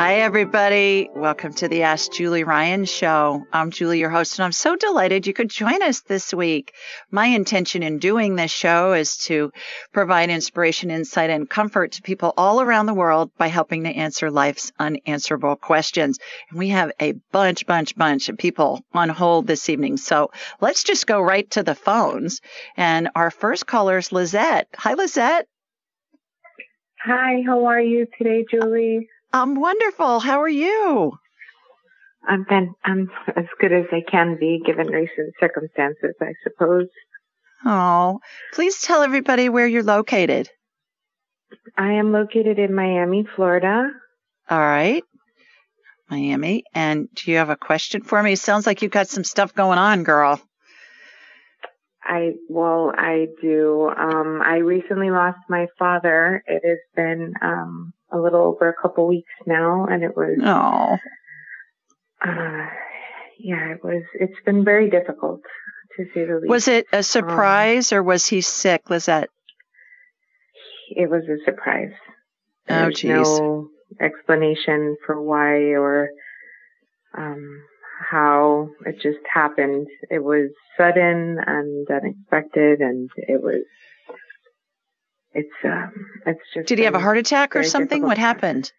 Hi, everybody. Welcome to the Ask Julie Ryan show. I'm Julie, your host, and I'm so delighted you could join us this week. My intention in doing this show is to provide inspiration, insight, and comfort to people all around the world by helping to answer life's unanswerable questions. And we have a bunch, bunch, bunch of people on hold this evening. So let's just go right to the phones. And our first caller is Lizette. Hi, Lizette. Hi, how are you today, Julie? I'm wonderful. How are you? I'm been, I'm as good as I can be given recent circumstances, I suppose. Oh, please tell everybody where you're located. I am located in Miami, Florida. All right. Miami. And do you have a question for me? Sounds like you've got some stuff going on, girl. I well, I do. Um, I recently lost my father. It has been um, a little over a couple weeks now, and it was. Oh. Uh, yeah, it was. It's been very difficult to say the least. Was it a surprise, um, or was he sick, Lizette? It was a surprise. There oh, geez. No explanation for why or um, how it just happened. It was sudden and unexpected, and it was it's um, it's just. Did he have a heart attack or something? What happened?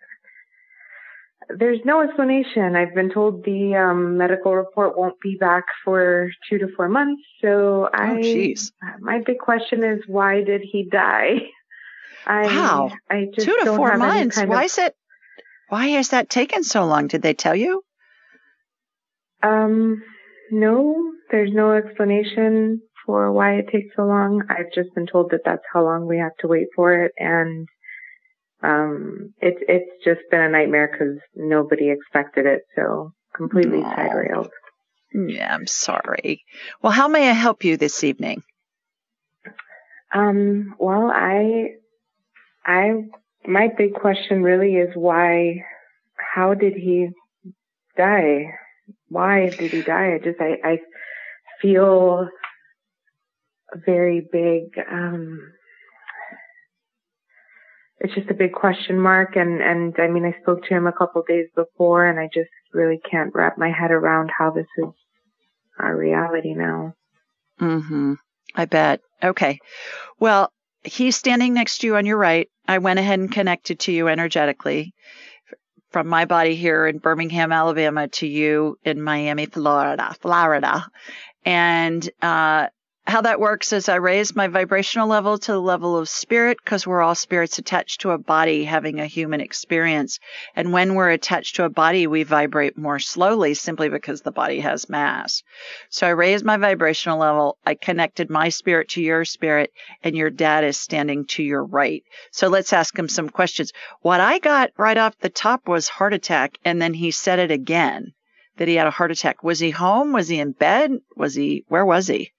There's no explanation. I've been told the um, medical report won't be back for two to four months. So I, oh, geez. my big question is, why did he die? I, wow, I just two to four months. Why of, is it? Why has that taken so long? Did they tell you? Um, no, there's no explanation for why it takes so long. I've just been told that that's how long we have to wait for it, and um, it's it's just been a nightmare because nobody expected it, so completely Aww. side railed. Yeah, I'm sorry. Well, how may I help you this evening? Um, well, I, I, my big question really is why, how did he die? Why did he die? I just, I, I feel very big, um, it's just a big question mark. And, and I mean, I spoke to him a couple days before and I just really can't wrap my head around how this is our reality now. Mm-hmm. I bet. Okay. Well, he's standing next to you on your right. I went ahead and connected to you energetically from my body here in Birmingham, Alabama to you in Miami, Florida, Florida. And, uh, how that works is I raise my vibrational level to the level of spirit because we're all spirits attached to a body having a human experience. And when we're attached to a body, we vibrate more slowly simply because the body has mass. So I raised my vibrational level. I connected my spirit to your spirit and your dad is standing to your right. So let's ask him some questions. What I got right off the top was heart attack. And then he said it again that he had a heart attack. Was he home? Was he in bed? Was he, where was he?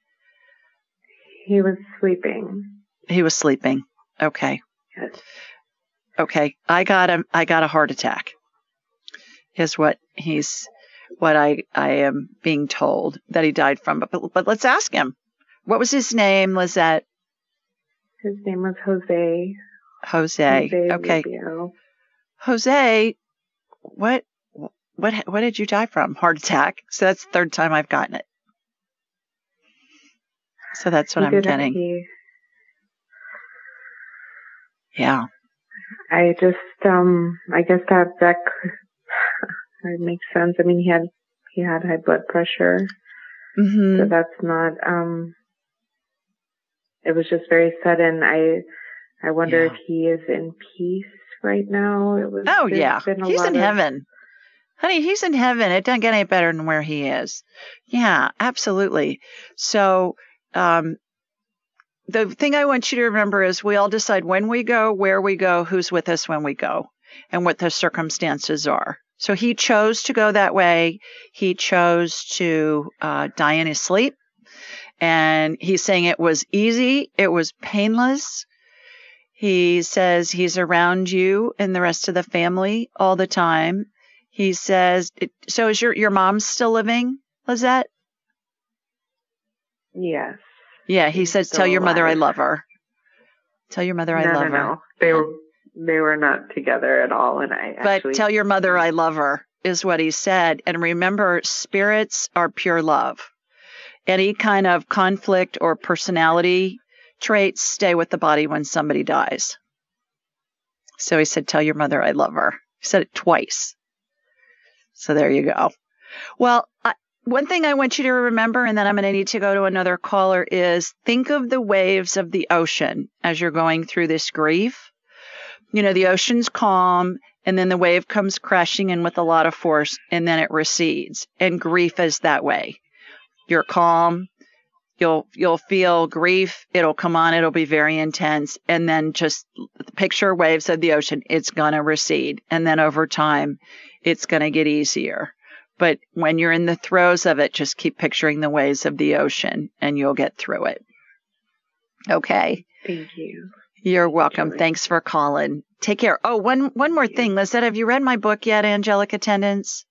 He was sleeping. He was sleeping. Okay. Yes. Okay. I got a I got a heart attack. Is what he's what I I am being told that he died from. But but, but let's ask him. What was his name, Lizette? His name was Jose. Jose. Jose okay. Rubio. Jose, what what what did you die from? Heart attack. So that's the third time I've gotten it. So that's what He I'm getting. he- Yeah. I just, um, I guess that that could, that makes sense. I mean, he had he had high blood pressure, hmm so that's not. Um, it was just very sudden. I I wonder Yeah. if he is in peace right now. It was. Oh yeah, been a he's in of- heaven, honey. He's in heaven. It doesn't get any better than where he is. Yeah, absolutely. So, um, the thing I want you to remember is we all decide when we go, where we go, who's with us when we go, and what the circumstances are. So he chose to go that way. He chose to uh, die in his sleep, and he's saying it was easy. It was painless. He says he's around you and the rest of the family all the time. He says, it, so is your, your mom still living, Lizette? Yes. Yeah, he says, tell your mother I love her. Tell your mother I no, love no, her. no. They were they were not together at all, and I But actually tell your mother I love her is what he said. And remember, spirits are pure love. Any kind of conflict or personality traits stay with the body when somebody dies. So he said, Tell your mother I love her. He said it twice. So there you go. Well, I, one thing I want you to remember, and then I'm going to need to go to another caller, is think of the waves of the ocean as you're going through this grief. You know, the ocean's calm and then the wave comes crashing in with a lot of force and then it recedes. And grief is that way. You're calm. You'll you'll feel grief. It'll come on. It'll be very intense, and then just picture waves of the ocean. It's gonna recede, and then over time, it's gonna get easier. But when you're in the throes of it, just keep picturing the waves of the ocean, and you'll get through it. Okay. Thank you. You're welcome. Thanks for calling. Take care. Oh, one one more thing, Lizette. Have you read my book yet, Angelic Attendants?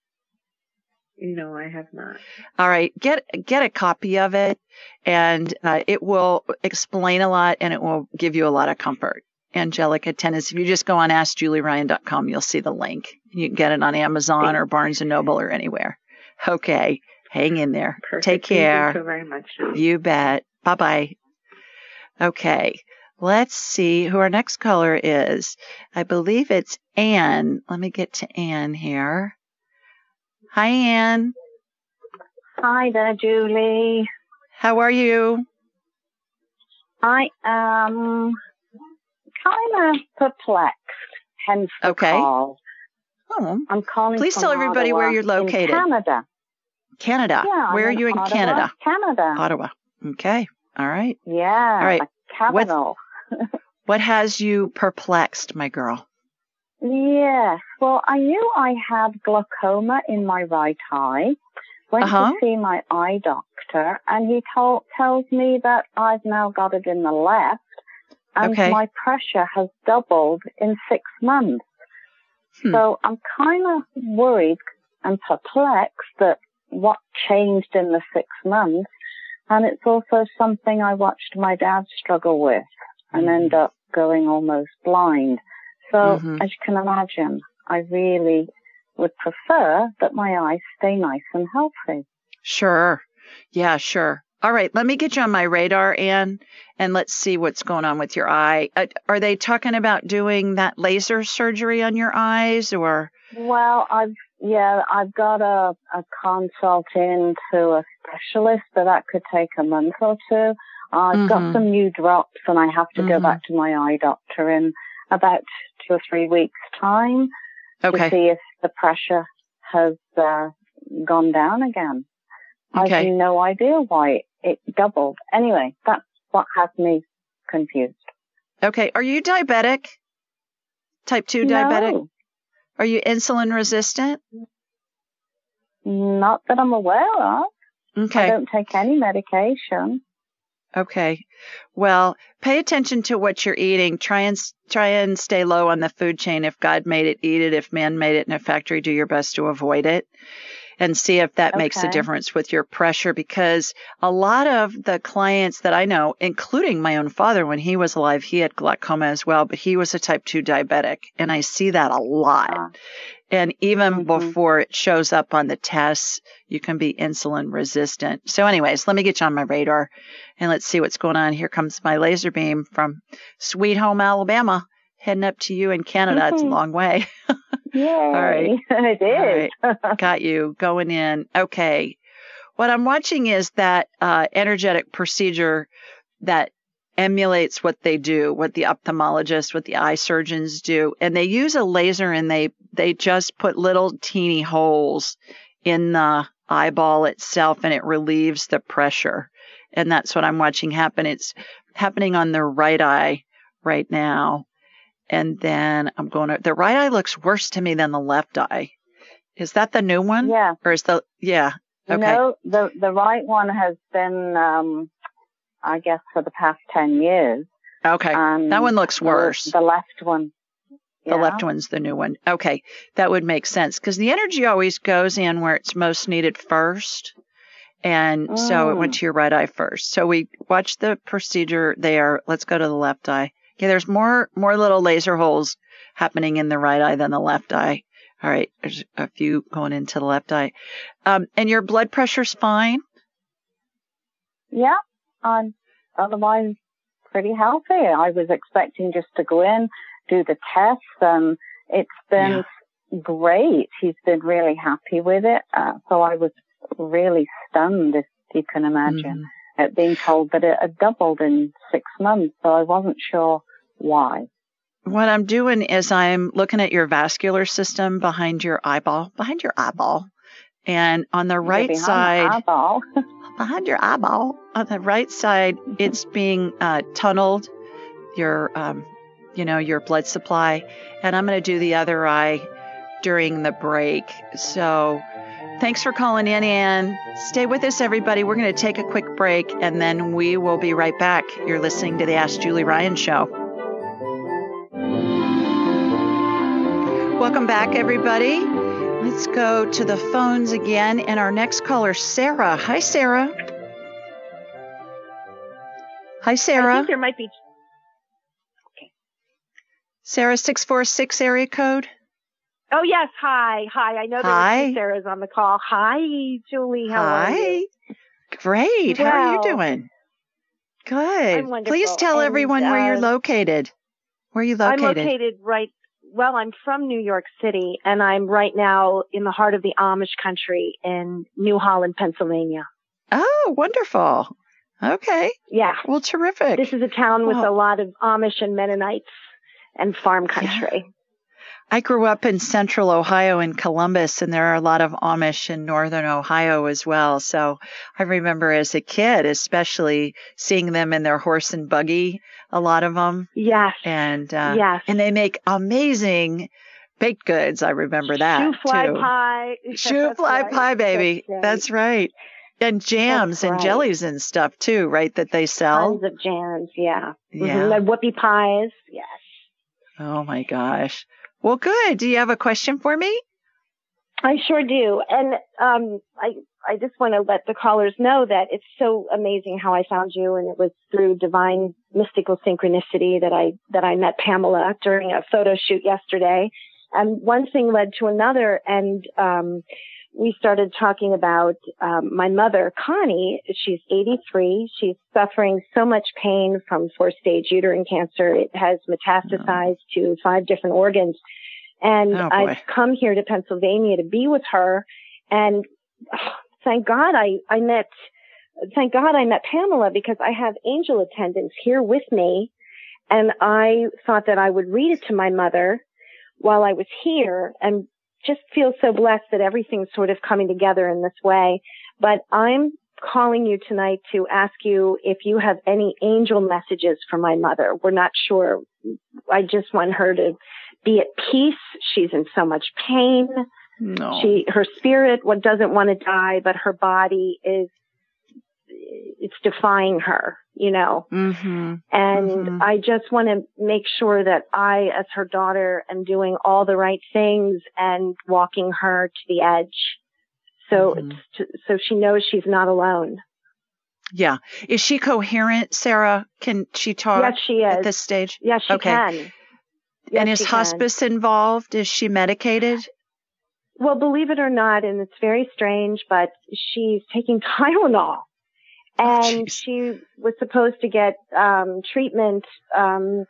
No, I have not. All right, get get a copy of it, and uh, it will explain a lot, and it will give you a lot of comfort. Angelic Attendants. If you just go on AskJulieRyan.com, you'll see the link. You can get it on Amazon or Barnes and Noble or anywhere. Okay, hang in there. Perfect. Take care. Thank you so very much. You bet. Bye bye. Okay. Let's see who our next caller is. I believe it's Anne. Let me get to Anne here. Hi, Anne. Hi there, Julie. How are you? I am kind of perplexed, hence the Okay. call. Oh, I'm calling Please tell everybody where you're located. Canada. Canada. Yeah, Where I'm are you in Ottawa, Canada? Canada. Ottawa. Okay. All right. Yeah, All right. capital. What has you perplexed, my girl? Yes. Well, I knew I had glaucoma in my right eye. Went Uh-huh. to see my eye doctor, and he told tells me that I've now got it in the left, and Okay. my pressure has doubled in six months. Hmm. So I'm kind of worried and perplexed that what changed in the six months, and it's also something I watched my dad struggle with and Mhm. end up going almost blind. So Mhm. as you can imagine, I really would prefer that my eyes stay nice and healthy. Sure. Yeah, sure. All right. Let me get you on my radar, Anne, and let's see what's going on with your eye. Uh, are they talking about doing that laser surgery on your eyes or? Well, I've Yeah, I've got a, a consult in to a specialist, but that could take a month or two. I've mm-hmm. got some new drops and I have to mm-hmm. go back to my eye doctor in about two or three weeks time okay. to see if the pressure has uh, gone down again. Okay. I have no idea why it doubled. Anyway, that's what has me confused. Okay. Are you diabetic? Type 2 diabetic? no. Are you insulin resistant? Not that I'm aware of. Okay. I don't take any medication. Okay. Well, pay attention to what you're eating. Try and try and stay low on the food chain. If God made it, eat it. If man made it in a factory, do your best to avoid it and see if that okay. makes a difference with your pressure because a lot of the clients that I know, including my own father when he was alive, he had glaucoma as well, but he was a type 2 diabetic and I see that a lot. Uh, and even mm-hmm. before it shows up on the tests, you can be insulin resistant. So anyways, let me get you on my radar and let's see what's going on. Here comes my laser beam from Sweet Home, Alabama heading up to you in Canada. It's a mm-hmm. long way. Yay. All right. It is. All right. Got you going in. Okay. What I'm watching is that uh, energetic procedure that emulates what they do, what the ophthalmologists, what the eye surgeons do. And they use a laser and they, they just put little teeny holes in the eyeball itself and it relieves the pressure. And that's what I'm watching happen. It's happening on the right eye right now. And then I'm going to, the right eye looks worse to me than the left eye. Is that the new one? Yeah. Or is the, yeah. Okay. No, the, the right one has been, um, I guess for the past 10 years. Okay. that one looks worse. The, the left one. The yeah. left one's the new one. Okay. That would make sense because the energy always goes in where it's most needed first. And mm. so it went mm. to your right eye first. So we watched the procedure there. Let's go to the left eye. Okay, there's more more little laser holes happening in the right eye than the left eye. All right, there's a few going into the left eye. Um, and your blood pressure's fine? Yeah, I'm otherwise pretty healthy. I was expecting just to go in, do the tests, and it's been yeah. great. He's been really happy with it. Uh, so I was really stunned, if you can imagine, mm. at being told that it had doubled in six months. So I wasn't sure why? What I'm doing is I'm looking at your vascular system behind your eyeball, behind your eyeball. And on the right side, behind your eyeball, on the right side, it's being uh, tunneled, your, um, you know, your blood supply. And I'm going to do the other eye during the break. So thanks for calling in, and stay with us, everybody. We're going to take a quick break, and then we will be right back. You're listening to the Ask Julie Ryan Show. Back, everybody. Let's go to the phones again. And our next caller, Sarah. Hi, Sarah. Hi, Sarah. I think there might be. Okay. Sarah, 646 area code. Oh, yes. Hi. Hi. I know two Sarah's on the call. Hi, Julie. How Hi. are you? Great. Well, How are you doing? Good. Please tell and, everyone where uh, you're located. Where are you located? I'm located right well, I'm from New York City and I'm right now in the heart of the Amish country in New Holland, Pennsylvania. Oh, wonderful. Okay. Yeah. Well, terrific. This is a town with a lot of Amish and Mennonites and farm country. Yeah. I grew up in central Ohio in Columbus, and there are a lot of Amish in northern Ohio as well. So I remember as a kid, especially seeing them in their horse and buggy, a lot of them. Yes. And, uh, yes. and they make amazing baked goods. I remember that. Shoofly too. pie. Shoofly right. pie, baby. That's right. That's right. And jams right. and jellies and stuff too, right? That they sell. Tons of jams, yeah. Yeah. Mm-hmm. And whoopie pies, yes. Oh my gosh. Well, good. Do you have a question for me? I sure do. And um, I I just want to let the callers know that it's so amazing how I found you, and it was through divine mystical synchronicity that I that I met Pamela during a photo shoot yesterday. And one thing led to another, and um, we started talking about um, my mother, Connie. She's 83. She's suffering so much pain from four stage uterine cancer. It has metastasized oh. to five different organs. And Oh. I've come here to Pennsylvania to be with her. And thank God I, I met, thank God I met Pamela because I have angel attendants here with me. And I thought that I would read it to my mother while I was here and just feel so blessed that everything's sort of coming together in this way. But I'm calling you tonight to ask you if you have any angel messages for my mother. We're not sure. I just want her to be at peace. She's in so much pain. No. She, her spirit what doesn't want to die, but her body is, it's defying her, you know. mm-hmm. And Mhm. I just want to make sure that I, as her daughter, am doing all the right things and walking her to the edge. So, Mhm. it's to, so she knows she's not alone. Yeah. Is she coherent, Sarah? Can she talk yes, she is. at this stage? yes, she Okay. can. Yes, and is she can. hospice involved? Is she medicated? Well, believe it or not, and it's very strange, but she's taking Tylenol. Oh, And jeez. she was supposed to get um, treatment, um,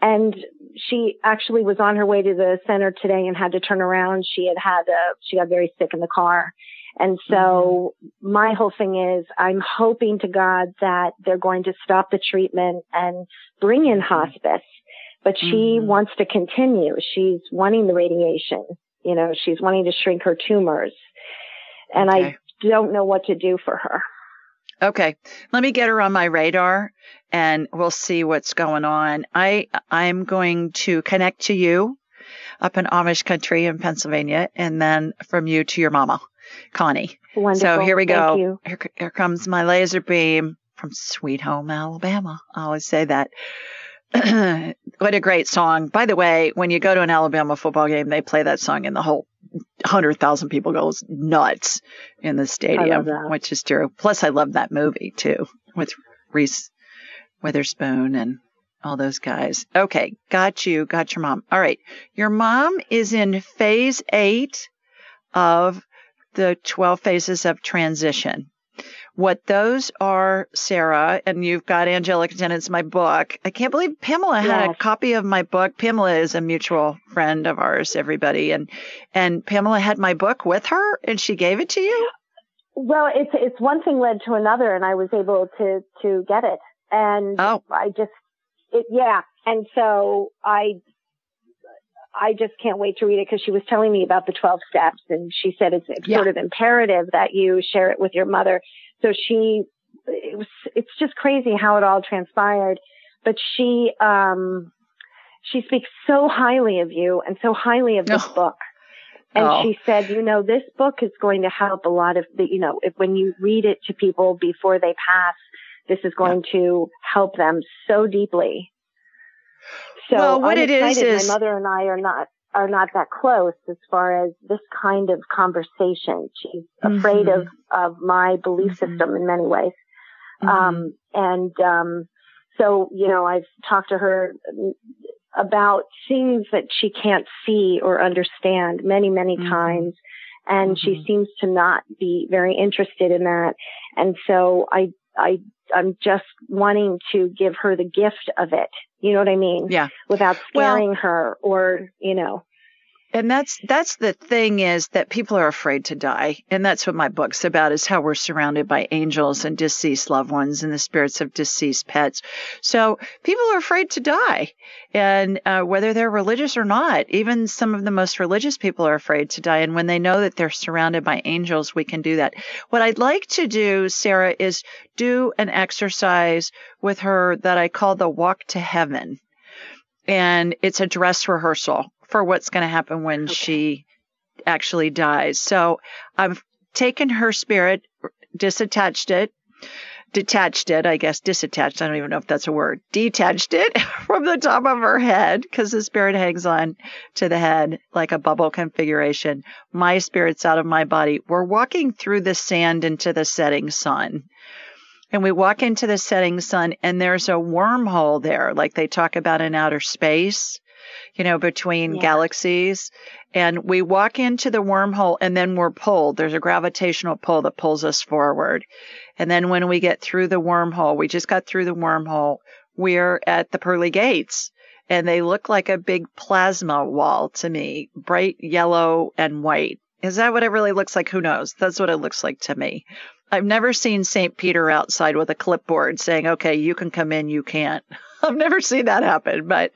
and she actually was on her way to the center today and had to turn around. She had had a, she got very sick in the car. And so my whole thing is I'm hoping to God that they're going to stop the treatment and bring in hospice. But she Mhm. wants to continue. She's wanting the radiation. You know, she's wanting to shrink her tumors. And Okay. I don't know what to do for her. Okay. Let me get her on my radar and we'll see what's going on. I I'm going to connect to you up in Amish country in Pennsylvania and then from you to your mama, Connie. Wonderful. So here we go. Here, here comes my laser beam from Sweet Home Alabama. I always say that. what a great song. By the way, when you go to an Alabama football game, they play that song and the whole 100,000 people goes nuts in the stadium, which is true. Plus, I love that movie too with Reese Witherspoon and all those guys. Okay. Got you. Got your mom. All right. Your mom is in phase eight of the 12 phases of transition. What those are, Sarah, and you've got Angelic Attendants, my book. I can't believe Pamela had a copy of my book. Pamela is a mutual friend of ours, everybody. And, and Pamela had my book with her and she gave it to you? Well, it's it's one thing led to another, and I was able to to get it, and Oh. I just it yeah, and so I I just can't wait to read it because she was telling me about the twelve steps, and she said it's, it's Yeah. sort of imperative that you share it with your mother. So she it was it's just crazy how it all transpired, but she um she speaks so highly of you and so highly of this Oh. book. And Oh. she said, you know, this book is going to help a lot of the, you know, if, when you read it to people before they pass, this is going to help them so deeply. So Well, what I'm it is is- my mother and I are not are not that close as far as this kind of conversation. She's afraid Mhm. of of my belief Mhm. system in many ways. Mhm. Um, and um, so, you know, I've talked to her about things that she can't see or understand many, many Mhm. times. And she Mhm. seems to not be very interested in that. And so I, I, I'm just wanting to give her the gift of it. You know what I mean? Yeah. Without Well- scaring her or, you know, And that's that's the thing is that people are afraid to die, and that's what my book's about: is how we're surrounded by angels and deceased loved ones and the spirits of deceased pets. So people are afraid to die, and uh, whether they're religious or not, even some of the most religious people are afraid to die. And when they know that they're surrounded by angels, we can do that. What I'd like to do, Sarah, is do an exercise with her that I call the Walk to Heaven and it's a dress rehearsal for what's going to happen when she actually dies. So I've taken her spirit, disattached it, detached it, I guess, disattached. I don't even know if that's a word. Detached it from the top of her head because the spirit hangs on to the head like a bubble configuration. My spirit's out of my body. We're walking through the sand into the setting sun. And we walk into the setting sun and there's a wormhole there, like they talk about in outer space, you know, between Yeah. galaxies. And we walk into the wormhole and then we're pulled. There's a gravitational pull that pulls us forward. And then when we get through the wormhole, we just got through the wormhole, we're at the pearly gates. and they look like a big plasma wall to me, bright yellow and white. Is that what it really looks like? Who knows? That's what it looks like to me. I've never seen St. Peter outside with a clipboard saying, okay, you can come in, you can't. I've never seen that happen. But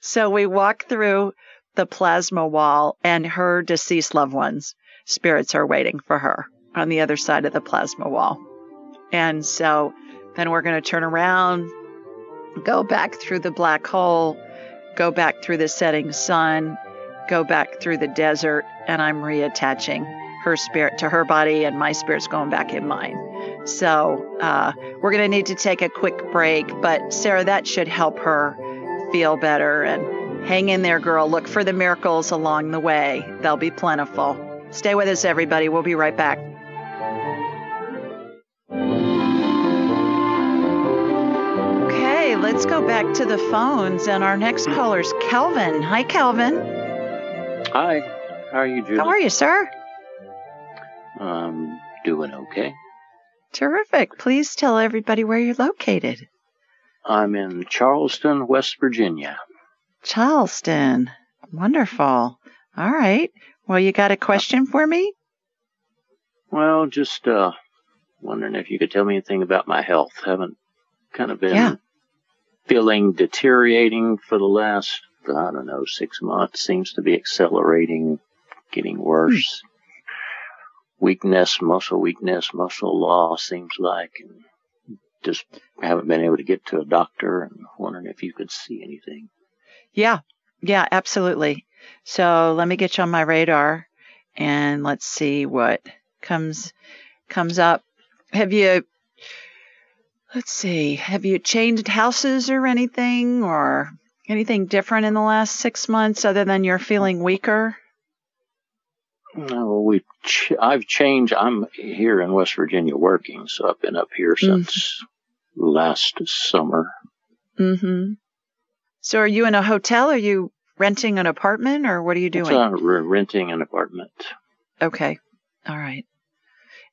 so we walk through the plasma wall, and her deceased loved ones' spirits are waiting for her on the other side of the plasma wall. And so then we're going to turn around, go back through the black hole, go back through the setting sun, go back through the desert, and I'm reattaching her spirit to her body, and my spirit's going back in mine. So uh, we're going to need to take a quick break, but Sarah, that should help her feel better and Hang in there, girl. Look for the miracles along the way. They'll be plentiful. Stay with us, everybody. We'll be right back. Okay, let's go back to the phones. And our next caller is Kelvin. Hi, Kelvin. Hi. How are you, Julie? How are you, sir? Doing okay. Terrific. Please tell everybody where you're located. I'm in Charleston, West Virginia. Charleston. Wonderful. All right. Well, you got a question for me? Well, just uh, wondering if you could tell me anything about my health. Haven't kind of been yeah. feeling deteriorating for the last, I don't know, six months. Seems to be accelerating, getting worse. Weakness, muscle weakness, muscle loss seems like. And just haven't been able to get to a doctor and wondering if you could see anything. Yeah, yeah, absolutely. So let me get you on my radar and let's see what comes comes up. Have you let's see, have you changed houses or anything or anything different in the last six months other than you're feeling weaker? No, we ch- I've changed. I'm here in West Virginia working, so I've been up here mm-hmm. since mm-hmm. last summer. Mm-hmm. So are you in a hotel? Are you renting an apartment or what are you doing? Uh, renting an apartment. Okay. All right.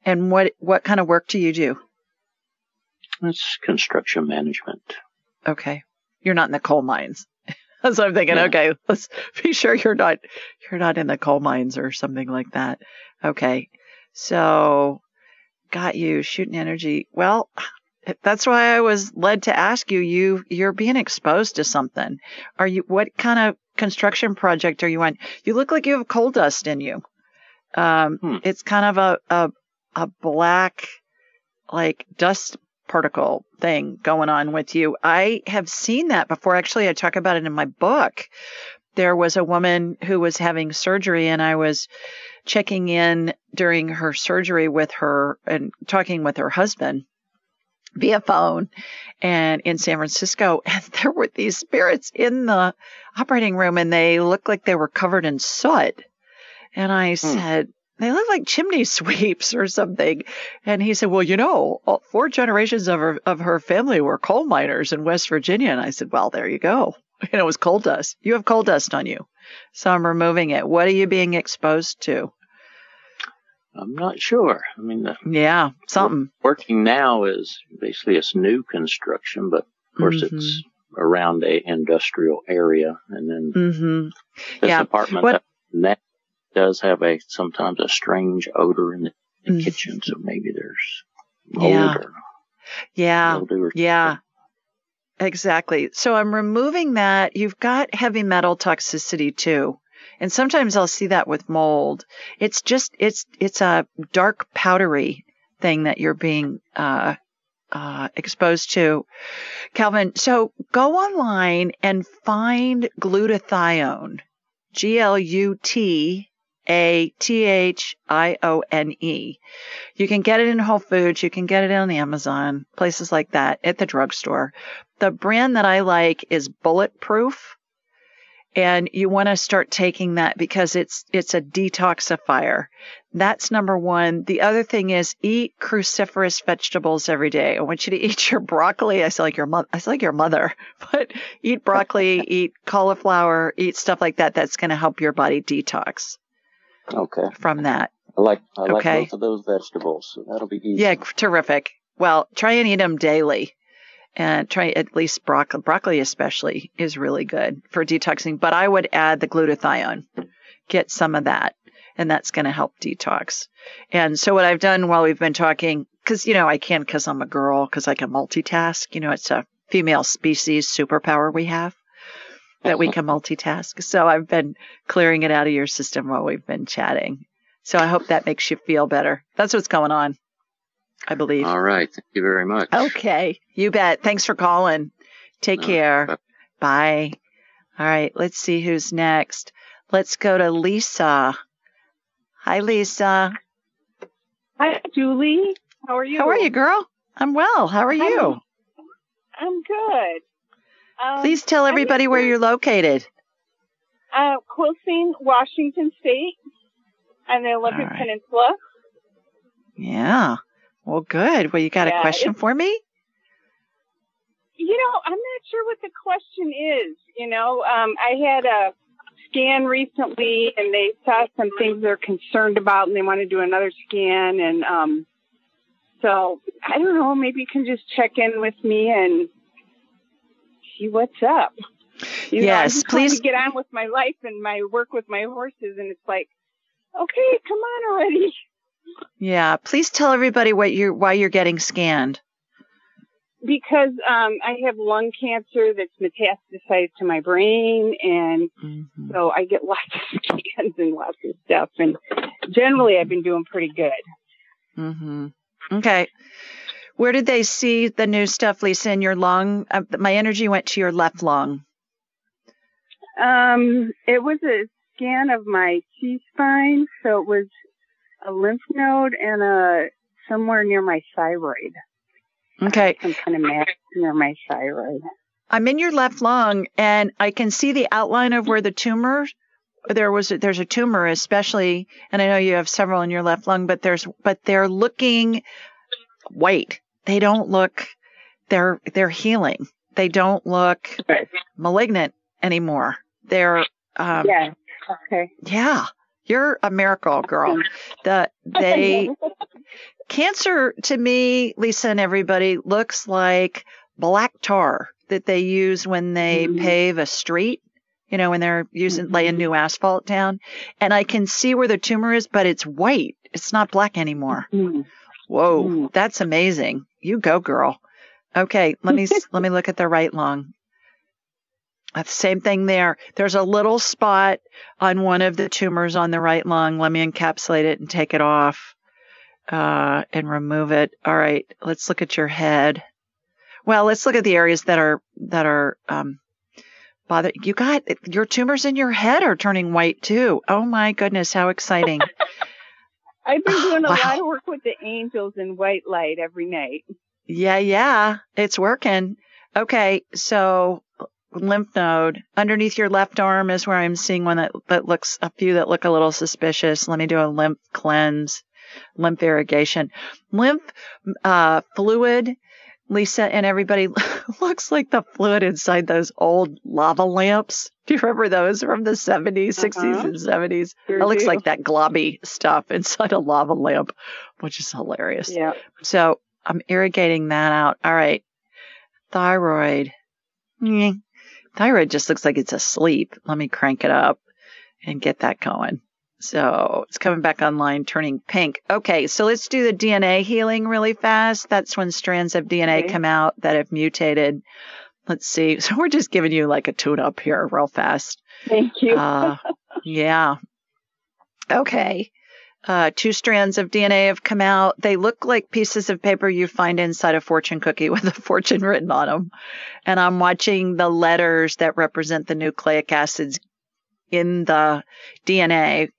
And what what kind of work do you do? It's construction management. Okay. You're not in the coal mines. So I'm thinking, yeah. okay, let's be sure you're not you're not in the coal mines or something like that. Okay. So got you shooting energy. Well, that's why I was led to ask you. You you're being exposed to something. Are you? What kind of construction project are you on? You look like you have coal dust in you. Um, hmm. It's kind of a, a a black like dust particle thing going on with you. I have seen that before. Actually, I talk about it in my book. There was a woman who was having surgery, and I was checking in during her surgery with her and talking with her husband via phone and in San Francisco. And there were these spirits in the operating room and they looked like they were covered in soot. And I hmm. said, they look like chimney sweeps or something. And he said, well, you know, four generations of her, of her family were coal miners in West Virginia. And I said, well, there you go. And it was coal dust. You have coal dust on you. So I'm removing it. What are you being exposed to? I'm not sure. I mean, yeah, something working now is basically it's new construction, but of course mm-hmm. it's around a industrial area, and then mm-hmm. this yeah. apartment what? that does have a sometimes a strange odor in the, mm-hmm. kitchen, so maybe there's mold yeah. or yeah, yeah. Exactly. So I'm removing that. You've got heavy metal toxicity too. And sometimes I'll see that with mold. It's just, it's, it's a dark powdery thing that you're being, uh, uh, exposed to. Calvin, so go online and find glutathione. G L U T A T H I O N E. You can get it in Whole Foods. You can get it on Amazon, places like that, at the drugstore. The brand that I like is Bulletproof and you want to start taking that because it's it's a detoxifier. That's number one. The other thing is eat cruciferous vegetables every day. I want you to eat your broccoli. I sound like your mother. I sound like your mother, but eat broccoli, eat cauliflower, eat stuff like that. That's going to help your body detox. Okay. From that. I like I like okay. both of those vegetables. So that'll be easy. Yeah, terrific. Well, try and eat them daily and try at least broccoli, broccoli especially is really good for detoxing. But I would add the glutathione, get some of that, and that's going to help detox. And so what I've done while we've been talking, because you know I can because I'm a girl, because I can multitask. You know, it's a female species superpower we have that we can multitask. So I've been clearing it out of your system while we've been chatting. So I hope that makes you feel better. That's what's going on. I believe. All right. Thank you very much. Okay. You bet. Thanks for calling. Take care. Bye. bye. All right. Let's see who's next. Let's go to Lisa. Hi, Lisa. Hi, Julie. How are you? How are you, girl? I'm well. How are you? I'm good. Um, Please tell everybody where you're located. Uh, Quilcene, Washington State, on the Olympic right. Peninsula. Yeah. Well, good. Well, you got yeah, a question for me? You know, I'm not sure what the question is. You know, um, I had a scan recently and they saw some things they're concerned about and they want to do another scan. And, um, so I don't know, maybe you can just check in with me and what's up. You yes, know, please get on with my life and my work with my horses. And it's like, okay, come on already. Yeah, please tell everybody what you're why you're getting scanned. Because um, I have lung cancer that's metastasized to my brain, and mm-hmm. so I get lots of scans and lots of stuff. And generally, I've been doing pretty good. Mm-hmm. Okay. Where did they see the new stuff, Lisa? In your lung? Uh, my energy went to your left lung. Um, it was a scan of my C spine, so it was a lymph node and a somewhere near my thyroid. Okay. Some kind of mass near my thyroid. I'm in your left lung and I can see the outline of where the tumor there was a, there's a tumor especially and I know you have several in your left lung but there's but they're looking white. They don't look they're they're healing. They don't look right. malignant anymore. They're um Yeah. Okay. Yeah. You're a miracle, girl. The they cancer to me, Lisa and everybody looks like black tar that they use when they mm-hmm. pave a street. You know, when they're using mm-hmm. laying new asphalt down, and I can see where the tumor is, but it's white. It's not black anymore. Mm-hmm. Whoa, mm-hmm. that's amazing. You go, girl. Okay, let me let me look at the right lung. That's the same thing there. There's a little spot on one of the tumors on the right lung. Let me encapsulate it and take it off uh, and remove it. All right, let's look at your head. Well, let's look at the areas that are that are um, bother. You got your tumors in your head are turning white too. Oh my goodness, how exciting! I've been doing a wow. lot of work with the angels in white light every night. Yeah, yeah, it's working. Okay, so lymph node underneath your left arm is where I'm seeing one that, that looks a few that look a little suspicious. Let me do a lymph cleanse, lymph irrigation, lymph uh, fluid. Lisa and everybody looks like the fluid inside those old lava lamps. Do you remember those from the 70s, uh-huh. 60s, and 70s? Sure it looks do. like that globby stuff inside a lava lamp, which is hilarious. Yeah. So I'm irrigating that out. All right. Thyroid. Thyroid just looks like it's asleep. Let me crank it up and get that going. So it's coming back online, turning pink. Okay, so let's do the DNA healing really fast. That's when strands of DNA okay. come out that have mutated. Let's see. So we're just giving you like a tune up here real fast. Thank you. uh, yeah. Okay uh, two strands of DNA have come out. They look like pieces of paper you find inside a fortune cookie with a fortune written on them. And I'm watching the letters that represent the nucleic acids in the DNA,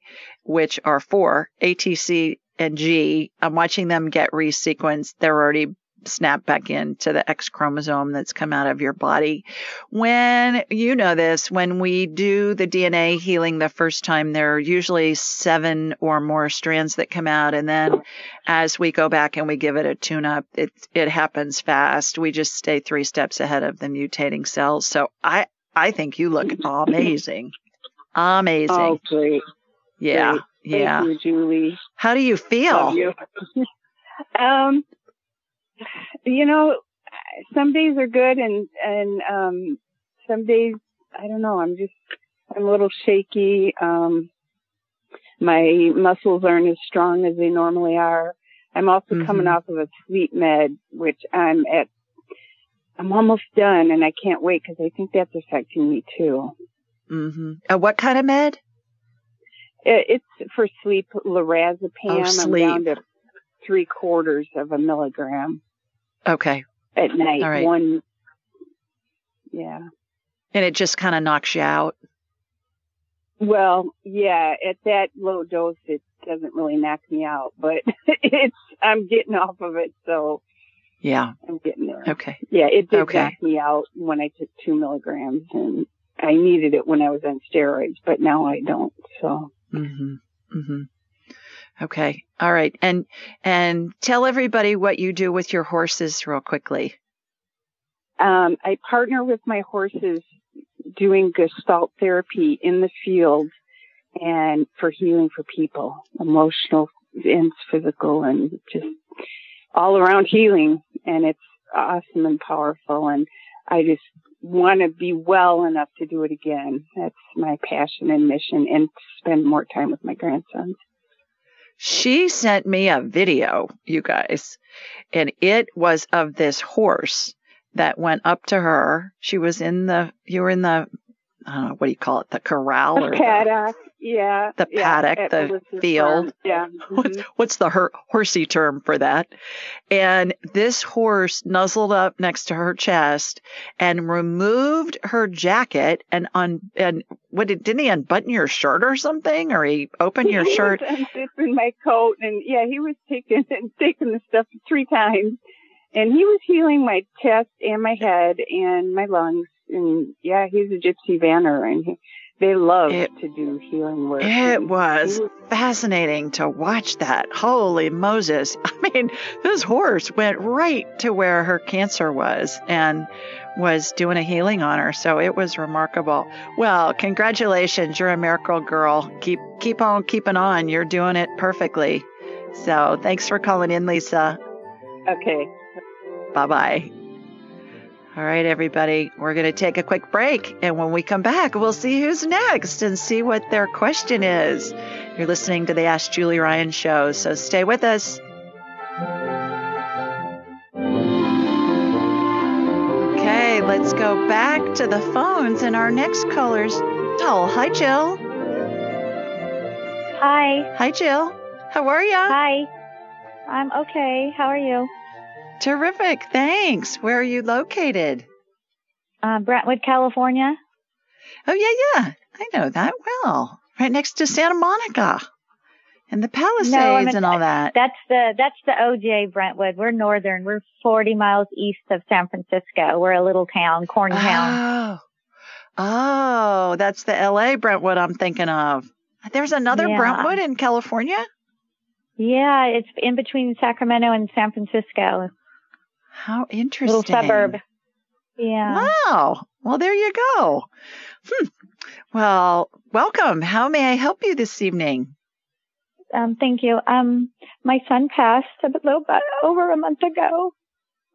which are four, A, T, C, and G. I'm watching them get resequenced. They're already snap back into the X chromosome that's come out of your body. When you know this, when we do the DNA healing the first time, there are usually seven or more strands that come out. And then as we go back and we give it a tune up, it, it happens fast. We just stay three steps ahead of the mutating cells. So I, I think you look amazing. Amazing. Oh, great. Yeah. Great. Yeah. You, Julie. How do you feel? You. um, you know, some days are good, and and um, some days I don't know. I'm just I'm a little shaky. Um, my muscles aren't as strong as they normally are. I'm also mm-hmm. coming off of a sleep med, which I'm at. I'm almost done, and I can't wait because I think that's affecting me too. Mm-hmm. Uh, what kind of med? It, it's for sleep, lorazepam. Oh, sleep. I'm down to three quarters of a milligram. Okay. At night, All right. one. Yeah. And it just kind of knocks you out. Well, yeah, at that low dose, it doesn't really knock me out, but it's, I'm getting off of it. So yeah, I'm getting there. Okay. Yeah, it did okay. knock me out when I took two milligrams and I needed it when I was on steroids, but now I don't. So. Hmm Mm-hmm. Okay. All right. And, and tell everybody what you do with your horses real quickly. Um, I partner with my horses doing gestalt therapy in the field and for healing for people, emotional and physical and just all around healing. And it's awesome and powerful. And I just want to be well enough to do it again. That's my passion and mission and spend more time with my grandsons. She sent me a video, you guys, and it was of this horse that went up to her. She was in the, you were in the, I don't know, what do you call it? The corral the or paddock. The, yeah. The paddock, yeah, the field. Yeah. Mm-hmm. What's, what's the her, horsey term for that? And this horse nuzzled up next to her chest and removed her jacket and un, and what did, didn't he unbutton your shirt or something? Or he opened your he shirt? Unzipping my coat and yeah, he was taking, taking the stuff three times and he was healing my chest and my head and my lungs. And yeah, he's a gypsy vanner and he, they love it, to do healing work. It was, was fascinating to watch that. Holy Moses. I mean, this horse went right to where her cancer was and was doing a healing on her. So it was remarkable. Well, congratulations. You're a miracle girl. Keep, keep on keeping on. You're doing it perfectly. So thanks for calling in, Lisa. Okay. Bye bye. All right, everybody, we're going to take a quick break. And when we come back, we'll see who's next and see what their question is. You're listening to the Ask Julie Ryan show, so stay with us. Okay, let's go back to the phones and our next caller's. Oh, hi, Jill. Hi. Hi, Jill. How are you? Hi. I'm okay. How are you? Terrific. Thanks. Where are you located? Uh, Brentwood, California. Oh, yeah, yeah. I know that well. Right next to Santa Monica and the Palisades no, and all that. That's the that's the OJ Brentwood. We're northern. We're 40 miles east of San Francisco. We're a little town, corn town. Oh, oh, that's the LA Brentwood I'm thinking of. There's another yeah. Brentwood in California. Yeah, it's in between Sacramento and San Francisco. How interesting. Little suburb. Yeah. Wow. Well, there you go. Hmm. Well, welcome. How may I help you this evening? Um, thank you. Um, my son passed a little bit over a month ago.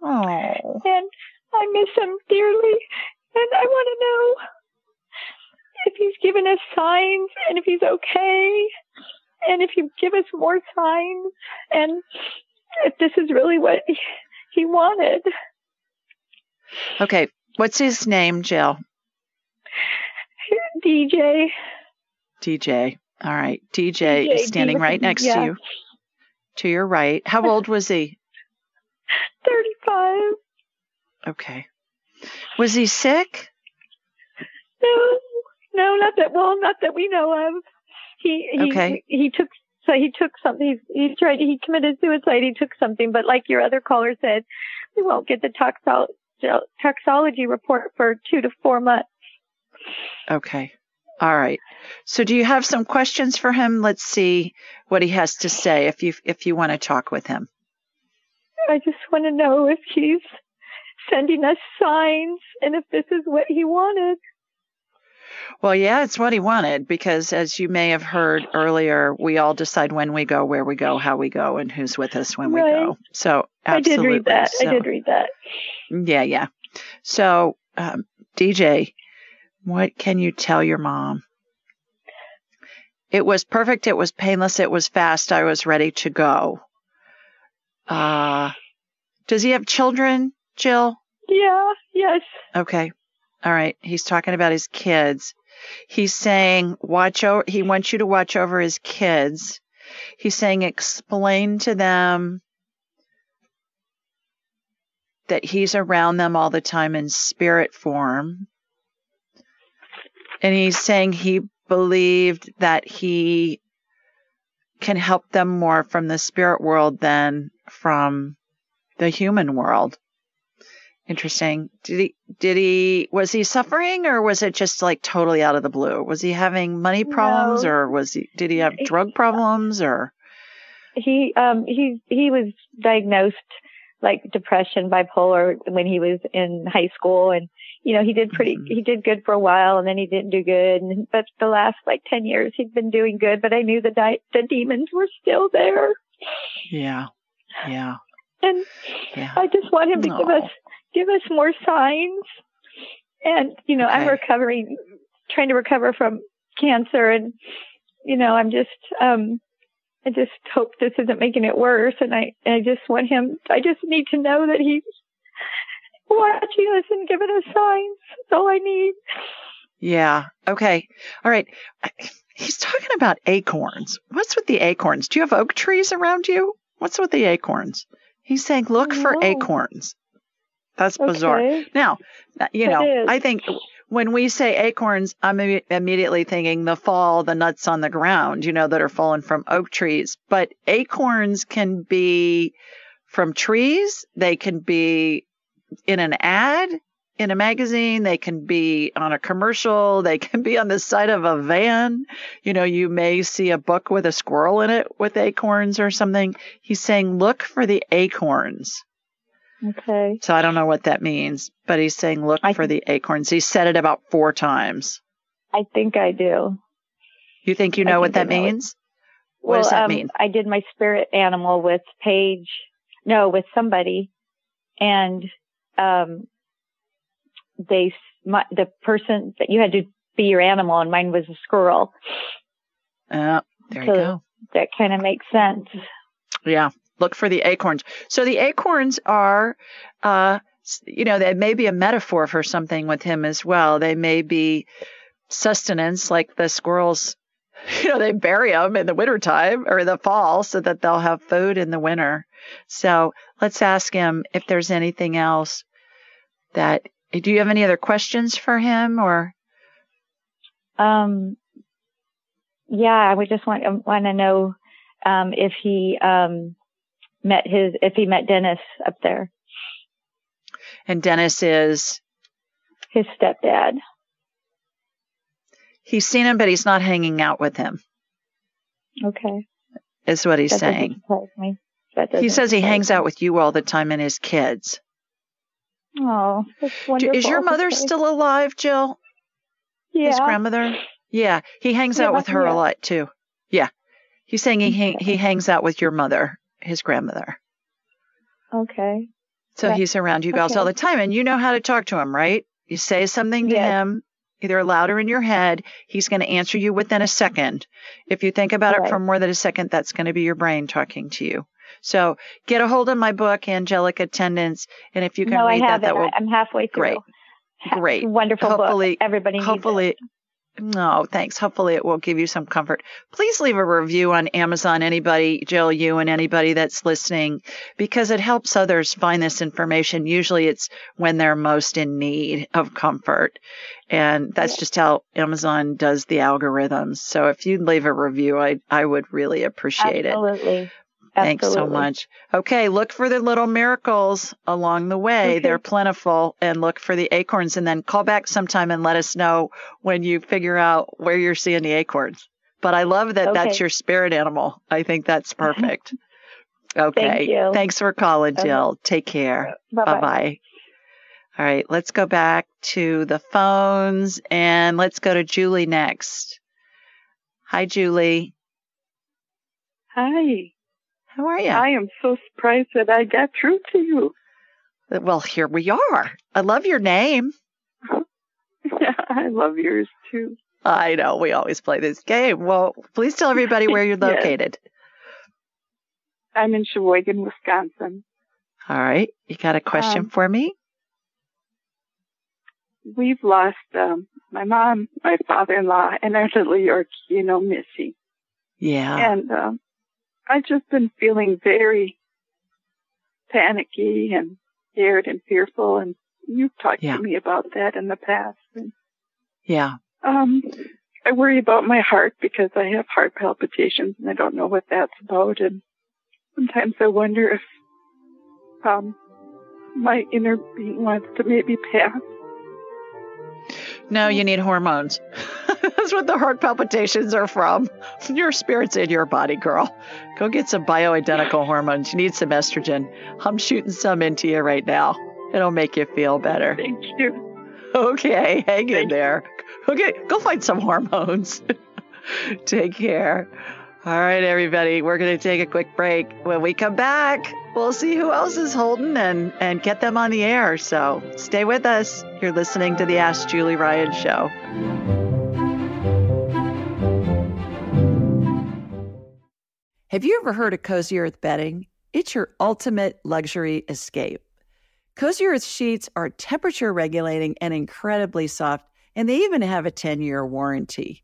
Oh. And I miss him dearly. And I want to know if he's given us signs and if he's okay. And if you give us more signs and if this is really what he wanted. Okay. What's his name, Jill? DJ. DJ. All right. DJ, DJ is standing right next yeah. to you. To your right. How old was he? 35. Okay. Was he sick? No. No, not that well, not that we know of. He he okay. he took so he took something. He, he tried. He committed suicide. He took something, but like your other caller said, we won't get the toxo- toxology report for two to four months. Okay. All right. So do you have some questions for him? Let's see what he has to say if you if you want to talk with him. I just want to know if he's sending us signs and if this is what he wanted. Well, yeah, it's what he wanted because, as you may have heard earlier, we all decide when we go, where we go, how we go, and who's with us when right. we go. So, absolutely. I did read that. So, I did read that. Yeah, yeah. So, um, DJ, what can you tell your mom? It was perfect. It was painless. It was fast. I was ready to go. Uh, does he have children, Jill? Yeah, yes. Okay. All right. He's talking about his kids. He's saying, watch over, he wants you to watch over his kids. He's saying, explain to them that he's around them all the time in spirit form. And he's saying he believed that he can help them more from the spirit world than from the human world. Interesting. Did he, did he, was he suffering or was it just like totally out of the blue? Was he having money problems no. or was he, did he have drug problems or? He, um, he, he was diagnosed like depression, bipolar when he was in high school. And, you know, he did pretty, mm-hmm. he did good for a while and then he didn't do good. And, but the last like 10 years he'd been doing good, but I knew the, di- the demons were still there. Yeah. Yeah. And yeah. I just want him to give us, give us more signs. And, you know, okay. I'm recovering, trying to recover from cancer and, you know, I'm just, um, I just hope this isn't making it worse. And I, I just want him, I just need to know that he's watching us and giving us signs. That's all I need. Yeah. Okay. All right. He's talking about acorns. What's with the acorns? Do you have oak trees around you? What's with the acorns? He's saying, look for acorns. That's bizarre. Okay. Now, uh, you know, I think when we say acorns, I'm immediately thinking the fall, the nuts on the ground, you know, that are fallen from oak trees. But acorns can be from trees. They can be in an ad in a magazine. They can be on a commercial. They can be on the side of a van. You know, you may see a book with a squirrel in it with acorns or something. He's saying, look for the acorns. Okay. So I don't know what that means, but he's saying look I for the acorns. He said it about four times. I think I do. You think you know what that means? What well, does that um, mean? I did my spirit animal with Paige, no, with somebody, and um, they, my, the person that you had to be your animal, and mine was a squirrel. Uh, there so you go. That kind of makes sense. Yeah look for the acorns. So the acorns are, uh, you know, they may be a metaphor for something with him as well. They may be sustenance, like the squirrels, you know, they bury them in the wintertime or the fall so that they'll have food in the winter. So let's ask him if there's anything else that, do you have any other questions for him or? Um, yeah, we just want, want to know, um, if he, um, met his if he met Dennis up there. And Dennis is his stepdad. He's seen him, but he's not hanging out with him. Okay. Is what he's that saying. Me. he says he hangs me. out with you all the time and his kids. Oh. Is your mother still alive, Jill? Yeah. His grandmother? Yeah. He hangs yeah, out with her yeah. a lot too. Yeah. He's saying he he hangs out with your mother his grandmother. Okay. So yeah. he's around you guys okay. all the time and you know how to talk to him, right? You say something to yes. him, either loud or in your head, he's going to answer you within a second. If you think about right. it for more than a second, that's going to be your brain talking to you. So get a hold of my book, Angelic Attendants, and if you can no, read I that, that it. will I'm halfway through. Great. Great. Wonderful hopefully, book. Everybody hopefully, no, thanks. Hopefully it will give you some comfort. Please leave a review on Amazon, anybody, Jill, you and anybody that's listening, because it helps others find this information. Usually it's when they're most in need of comfort. And that's just how Amazon does the algorithms. So if you'd leave a review, I, I would really appreciate it. Absolutely. it. Thanks so much. Okay, look for the little miracles along the way. Okay. They're plentiful and look for the acorns and then call back sometime and let us know when you figure out where you're seeing the acorns. But I love that Okay. that's your spirit animal. I think that's perfect. Okay. Thank you. Thanks for calling, Okay. Jill. Take care. Bye-bye. Bye-bye. All right, let's go back to the phones and let's go to Julie next. Hi, Julie. Hi. How are you? I am so surprised that I got through to you. Well, here we are. I love your name. Yeah, I love yours too. I know. We always play this game. Well, please tell everybody where you're located. yes. I'm in Sheboygan, Wisconsin. All right. You got a question um, for me? We've lost um, my mom, my father-in-law, and our little Yorkie, you know, Missy. Yeah. And um, I've just been feeling very panicky and scared and fearful. And you've talked yeah. to me about that in the past. And, yeah. Um, I worry about my heart because I have heart palpitations and I don't know what that's about. And sometimes I wonder if um, my inner being wants to maybe pass. No, you need hormones. That's what the heart palpitations are from. Your spirit's in your body, girl. Go get some bioidentical hormones. You need some estrogen. I'm shooting some into you right now. It'll make you feel better. Thank you. Okay, hang Thank in there. Okay, go find some hormones. Take care. All right, everybody, we're going to take a quick break. When we come back, we'll see who else is holding and, and get them on the air. So stay with us. You're listening to the Ask Julie Ryan Show. Have you ever heard of Cozy Earth bedding? It's your ultimate luxury escape. Cozy Earth sheets are temperature regulating and incredibly soft, and they even have a 10 year warranty.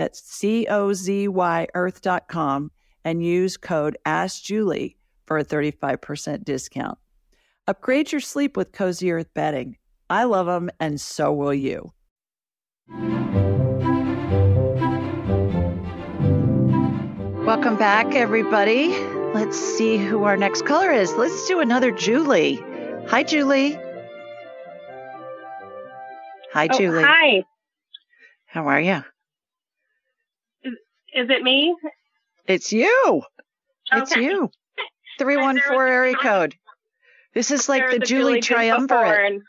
That's C O Z Y earth.com and use code AskJulie for a 35% discount. Upgrade your sleep with Cozy Earth bedding. I love them, and so will you. Welcome back, everybody. Let's see who our next caller is. Let's do another Julie. Hi, Julie. Hi, oh, Julie. Hi. How are you? Is it me? It's you. Okay. It's you. 314 area code. This is like the, the, Julie, Julie triumvirate.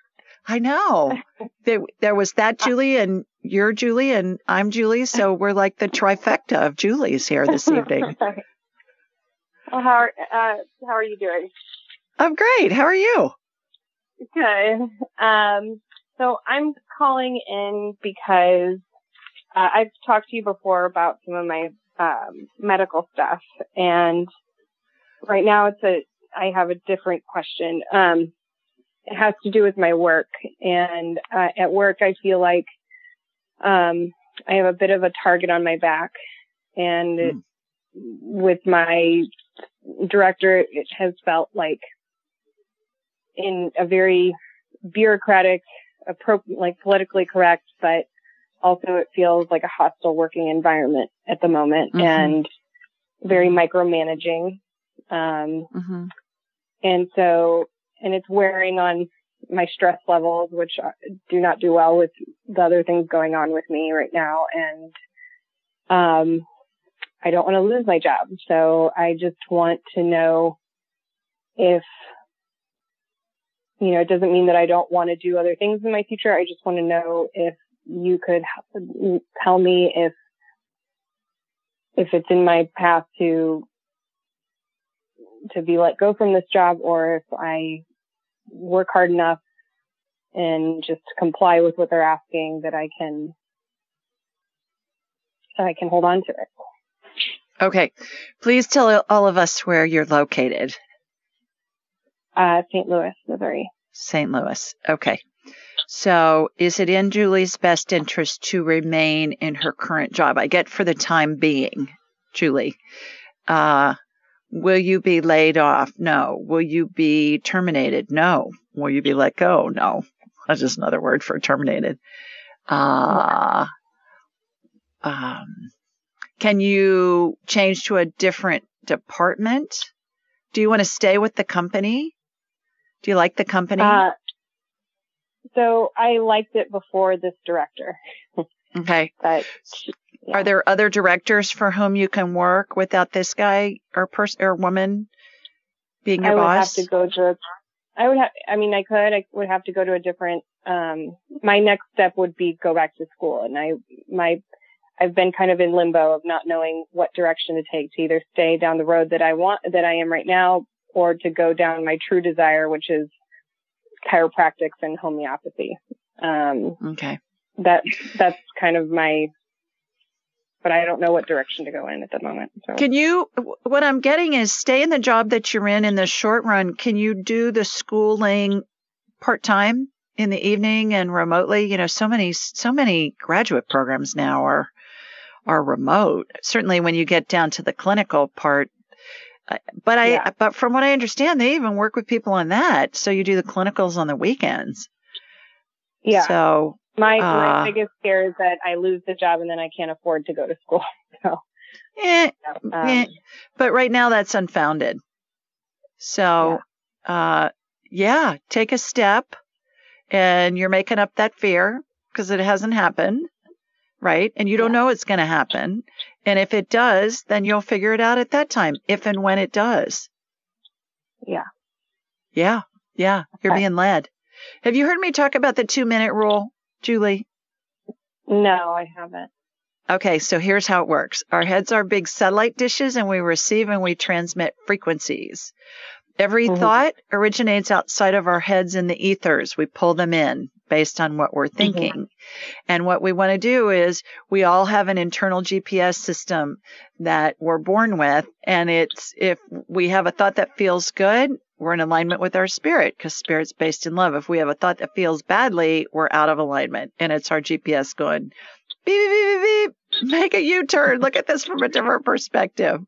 I know. there, there was that Julie and you're Julie and I'm Julie. So we're like the trifecta of Julie's here this evening. well, how, are, uh, how are you doing? I'm great. How are you? Good. Um, so I'm calling in because uh, I've talked to you before about some of my um, medical stuff, and right now it's a I have a different question. Um, it has to do with my work, and uh, at work I feel like um, I have a bit of a target on my back, and mm. it, with my director, it has felt like in a very bureaucratic, appropriate, like politically correct, but also it feels like a hostile working environment at the moment mm-hmm. and very micromanaging. Um, mm-hmm. and so, and it's wearing on my stress levels, which do not do well with the other things going on with me right now. And, um, I don't want to lose my job. So I just want to know if, you know, it doesn't mean that I don't want to do other things in my future. I just want to know if you could tell me if if it's in my path to to be let go from this job or if I work hard enough and just comply with what they're asking that I can I can hold on to it. Okay. Please tell all of us where you're located. Uh, St. Louis, Missouri. St. Louis. Okay. So, is it in Julie's best interest to remain in her current job? I get for the time being, Julie. Uh, will you be laid off? No. Will you be terminated? No. Will you be let go? No. That's just another word for terminated. Uh, um, can you change to a different department? Do you want to stay with the company? Do you like the company? Uh, so I liked it before this director. okay. But yeah. are there other directors for whom you can work without this guy or person or woman being your I boss? I would have to go to. I would have. I mean, I could. I would have to go to a different. Um, my next step would be go back to school, and I my. I've been kind of in limbo of not knowing what direction to take to either stay down the road that I want, that I am right now, or to go down my true desire, which is chiropractics and homeopathy. Um, okay. That, that's kind of my, but I don't know what direction to go in at the moment. So. Can you, what I'm getting is stay in the job that you're in in the short run. Can you do the schooling part time in the evening and remotely? You know, so many, so many graduate programs now are, are remote. Certainly when you get down to the clinical part, but I, yeah. but from what I understand, they even work with people on that. So you do the clinicals on the weekends. Yeah. So my, uh, my biggest scare is that I lose the job and then I can't afford to go to school. So. Eh, um, eh. But right now that's unfounded. So, yeah. uh, yeah, take a step and you're making up that fear because it hasn't happened. Right. And you don't yeah. know it's going to happen. And if it does, then you'll figure it out at that time, if and when it does. Yeah. Yeah. Yeah. You're being led. Have you heard me talk about the two minute rule, Julie? No, I haven't. Okay, so here's how it works. Our heads are big satellite dishes and we receive and we transmit frequencies. Every mm-hmm. thought originates outside of our heads in the ethers. We pull them in based on what we're mm-hmm. thinking. Mm-hmm. And what we want to do is we all have an internal GPS system that we're born with. And it's if we have a thought that feels good, we're in alignment with our spirit because spirit's based in love. If we have a thought that feels badly, we're out of alignment and it's our GPS going beep, beep, beep, beep, make a U-turn. Look at this from a different perspective.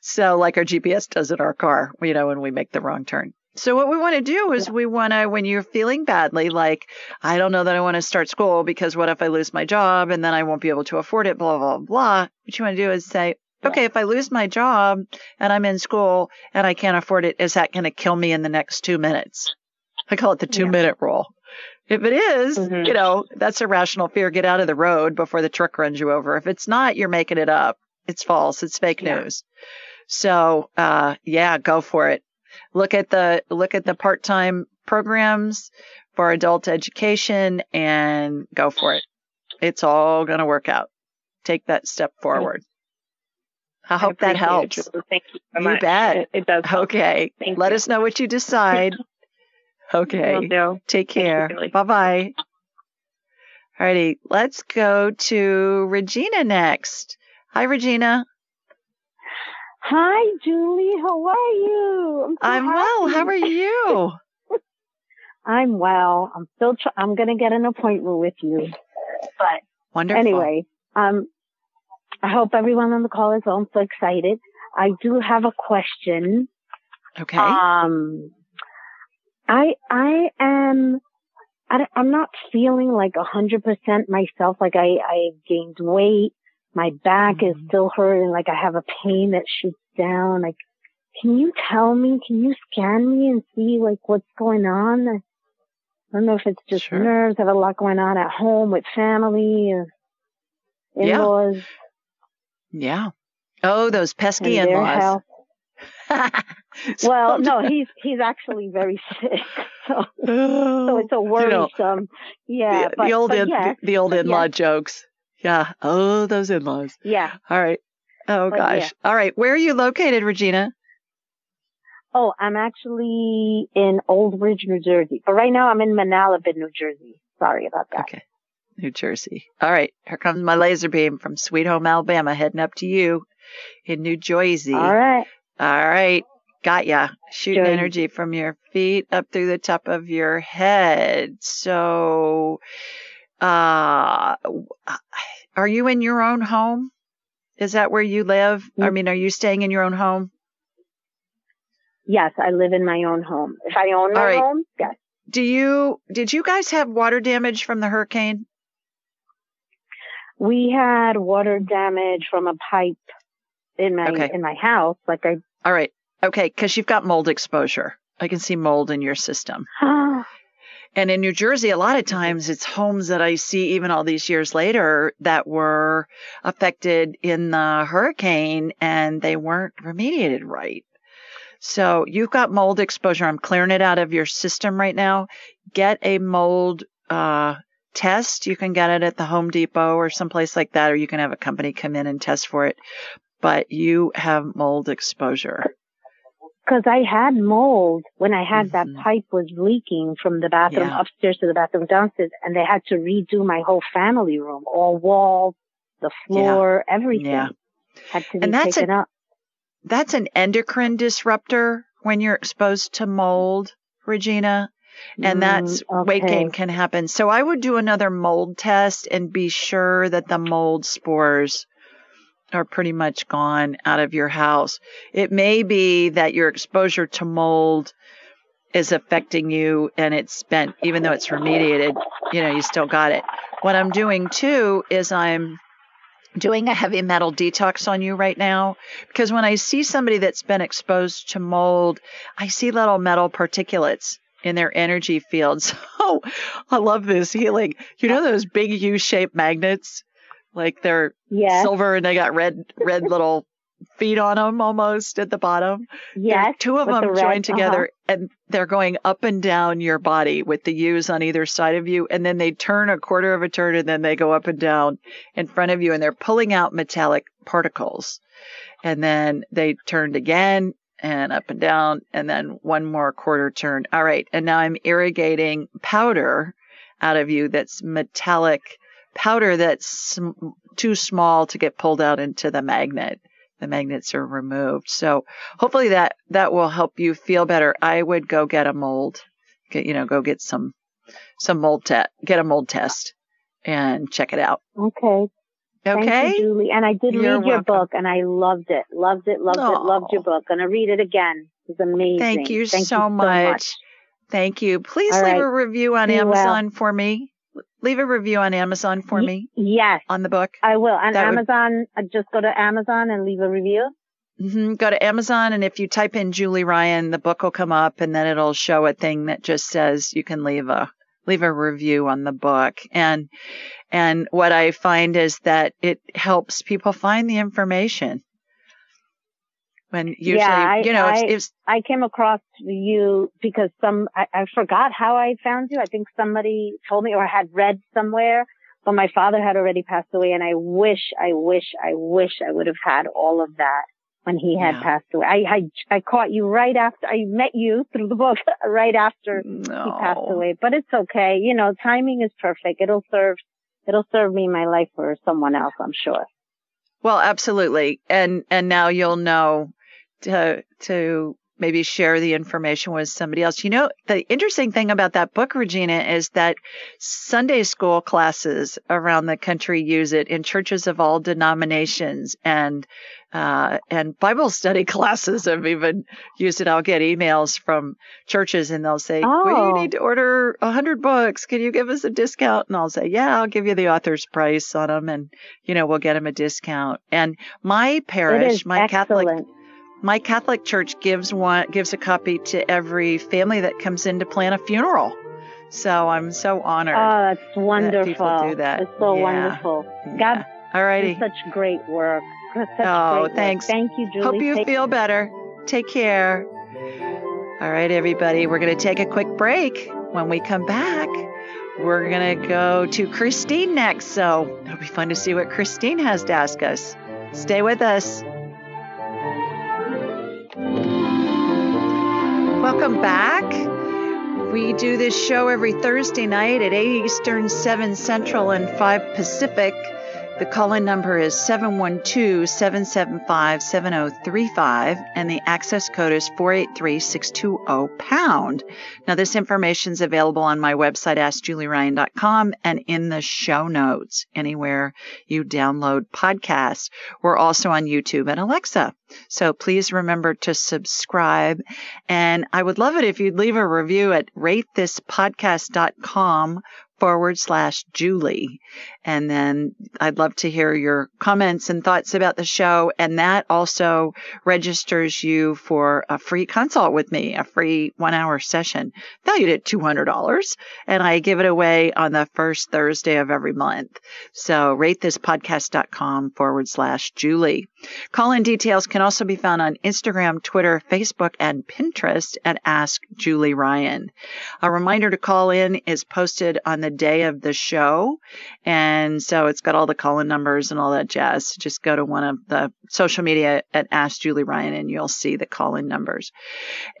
So like our GPS does in our car, you know, when we make the wrong turn. So what we want to do is yeah. we want to, when you're feeling badly, like, I don't know that I want to start school because what if I lose my job and then I won't be able to afford it, blah, blah, blah. What you want to do is say, okay, if I lose my job and I'm in school and I can't afford it, is that going to kill me in the next two minutes? I call it the two yeah. minute rule. If it is, mm-hmm. you know, that's a rational fear. Get out of the road before the truck runs you over. If it's not, you're making it up. It's false. It's fake yeah. news. So, uh, yeah, go for it. Look at the, look at the part-time programs for adult education and go for it. It's all going to work out. Take that step forward. I hope I that helps. It, Thank you so you much. bet. It, it does. Help. Okay. Thank Let you. us know what you decide. Okay. Take care. Bye bye. Alrighty, let's go to Regina next. Hi, Regina. Hi, Julie. How are you? I'm, so I'm well. How are you? I'm well. I'm still. Tr- I'm gonna get an appointment with you. But wonderful. Anyway, um, I hope everyone on the call is well. I'm so excited. I do have a question. Okay. Um, I I am I, am not feeling like a hundred percent myself. Like I I gained weight. My back mm-hmm. is still hurting. Like I have a pain that shoots down. Like, can you tell me? Can you scan me and see like what's going on? I don't know if it's just sure. nerves. I have a lot going on at home with family, in-laws. Yeah. yeah. Oh, those pesky in-laws. well, no, he's he's actually very sick, so so it's a worrisome. You know, yeah, the, but, the old in, yes, the, the old in-law yes. jokes. Yeah. Oh, those in-laws. Yeah. All right. Oh gosh. yeah. All right. Where are you located, Regina? Oh, I'm actually in Old Bridge, New Jersey, but right now I'm in Manalapan, New Jersey. Sorry about that. Okay. New Jersey. All right. Here comes my laser beam from Sweet Home, Alabama, heading up to you in New Jersey. All right. All right. Got ya. Shooting Good. energy from your feet up through the top of your head. So, uh, are you in your own home? Is that where you live? I Mm. mean, are you staying in your own home? Yes, I live in my own home. If I own my right. home, yes. Do you, did you guys have water damage from the hurricane? We had water damage from a pipe in my Okay. in my house. Like I All right. Okay. Cause you've got mold exposure. I can see mold in your system. And in New Jersey, a lot of times it's homes that I see even all these years later that were affected in the hurricane and they weren't remediated right. So you've got mold exposure. I'm clearing it out of your system right now. Get a mold uh, test. You can get it at the Home Depot or someplace like that, or you can have a company come in and test for it. But you have mold exposure. Because I had mold when I had mm-hmm. that pipe was leaking from the bathroom yeah. upstairs to the bathroom downstairs, and they had to redo my whole family room, all walls, the floor, yeah. everything. Yeah. Had to be and that's taken a, up. That's an endocrine disruptor when you're exposed to mold, Regina and mm, that's okay. weight gain can happen. So I would do another mold test and be sure that the mold spores are pretty much gone out of your house. It may be that your exposure to mold is affecting you and it's spent, even though it's remediated, you know, you still got it. What I'm doing too is I'm doing a heavy metal detox on you right now because when I see somebody that's been exposed to mold, I see little metal particulates in their energy fields. Oh, I love this healing. You know those big U-shaped magnets? Like they're yes. silver and they got red red little feet on them almost at the bottom. Yes. two of them the joined together uh-huh. and they're going up and down your body with the U's on either side of you. And then they turn a quarter of a turn and then they go up and down in front of you and they're pulling out metallic particles. And then they turned again and up and down and then one more quarter turn. All right. And now I'm irrigating powder out of you that's metallic powder that's sm- too small to get pulled out into the magnet. The magnets are removed. So hopefully that, that will help you feel better. I would go get a mold, get, you know, go get some, some mold test, get a mold test and check it out. Okay. Okay. Thank you, Julie. And I did You're read your welcome. book and I loved it. Loved it, loved Aww. it, loved your oh. book. Gonna read it again. It's amazing. Thank you, Thank so, you much. so, much. Thank you. Please All leave right. a review on Amazon well. for me. Leave a review on Amazon for me. yes. On the book. I will. On that Amazon, would... Uh, just go to Amazon and leave a review. Mm-hmm. Go to Amazon, and if you type in Julie Ryan, the book will come up, and then it'll show a thing that just says you can leave a leave a review on the book. And and what I find is that it helps people find the information. When usually, yeah, I, you know, I, it's, it's, I came across you because some, I, I forgot how I found you. I think somebody told me or had read somewhere, but my father had already passed away and I wish, I wish, I wish I would have had all of that when he had yeah. passed away. I, I, I caught you right after I met you through the book, right after no. he passed away. But it's okay. You know, timing is perfect. It'll serve, it'll serve me my life for someone else, I'm sure. Well, absolutely. And, and now you'll know to, to maybe share the information with somebody else. You know, the interesting thing about that book, Regina, is that Sunday school classes around the country use it in churches of all denominations and uh, and Bible study classes have even used it. I'll get emails from churches and they'll say, oh. well, you need to order a hundred books. Can you give us a discount? And I'll say, yeah, I'll give you the author's price on them. And, you know, we'll get them a discount. And my parish, my excellent. Catholic, my Catholic church gives one, gives a copy to every family that comes in to plan a funeral. So I'm so honored. Oh, that's wonderful. That people do that. It's so yeah. wonderful. God, yeah. All righty. Such great work. Such oh, great thanks. Work. Thank you, Julie. Hope you take feel better. Take care. All right, everybody. We're going to take a quick break. When we come back, we're going to go to Christine next. So it'll be fun to see what Christine has to ask us. Stay with us. Welcome back. We do this show every Thursday night at 8 Eastern, 7 Central, and 5 Pacific. The call in number is 712 775 7035, and the access code is 483 620 pound. Now, this information is available on my website, AskJulieRyan.com, and in the show notes, anywhere you download podcasts. We're also on YouTube and Alexa. So please remember to subscribe. And I would love it if you'd leave a review at ratethispodcast.com forward slash Julie. And then I'd love to hear your comments and thoughts about the show. And that also registers you for a free consult with me, a free one hour session valued at $200. And I give it away on the first Thursday of every month. So ratethispodcast.com forward slash Julie. Call in details can also be found on Instagram, Twitter, Facebook, and Pinterest at Ask Julie Ryan. A reminder to call in is posted on the day of the show. And so it's got all the call in numbers and all that jazz. Just go to one of the social media at Ask Julie Ryan and you'll see the call in numbers.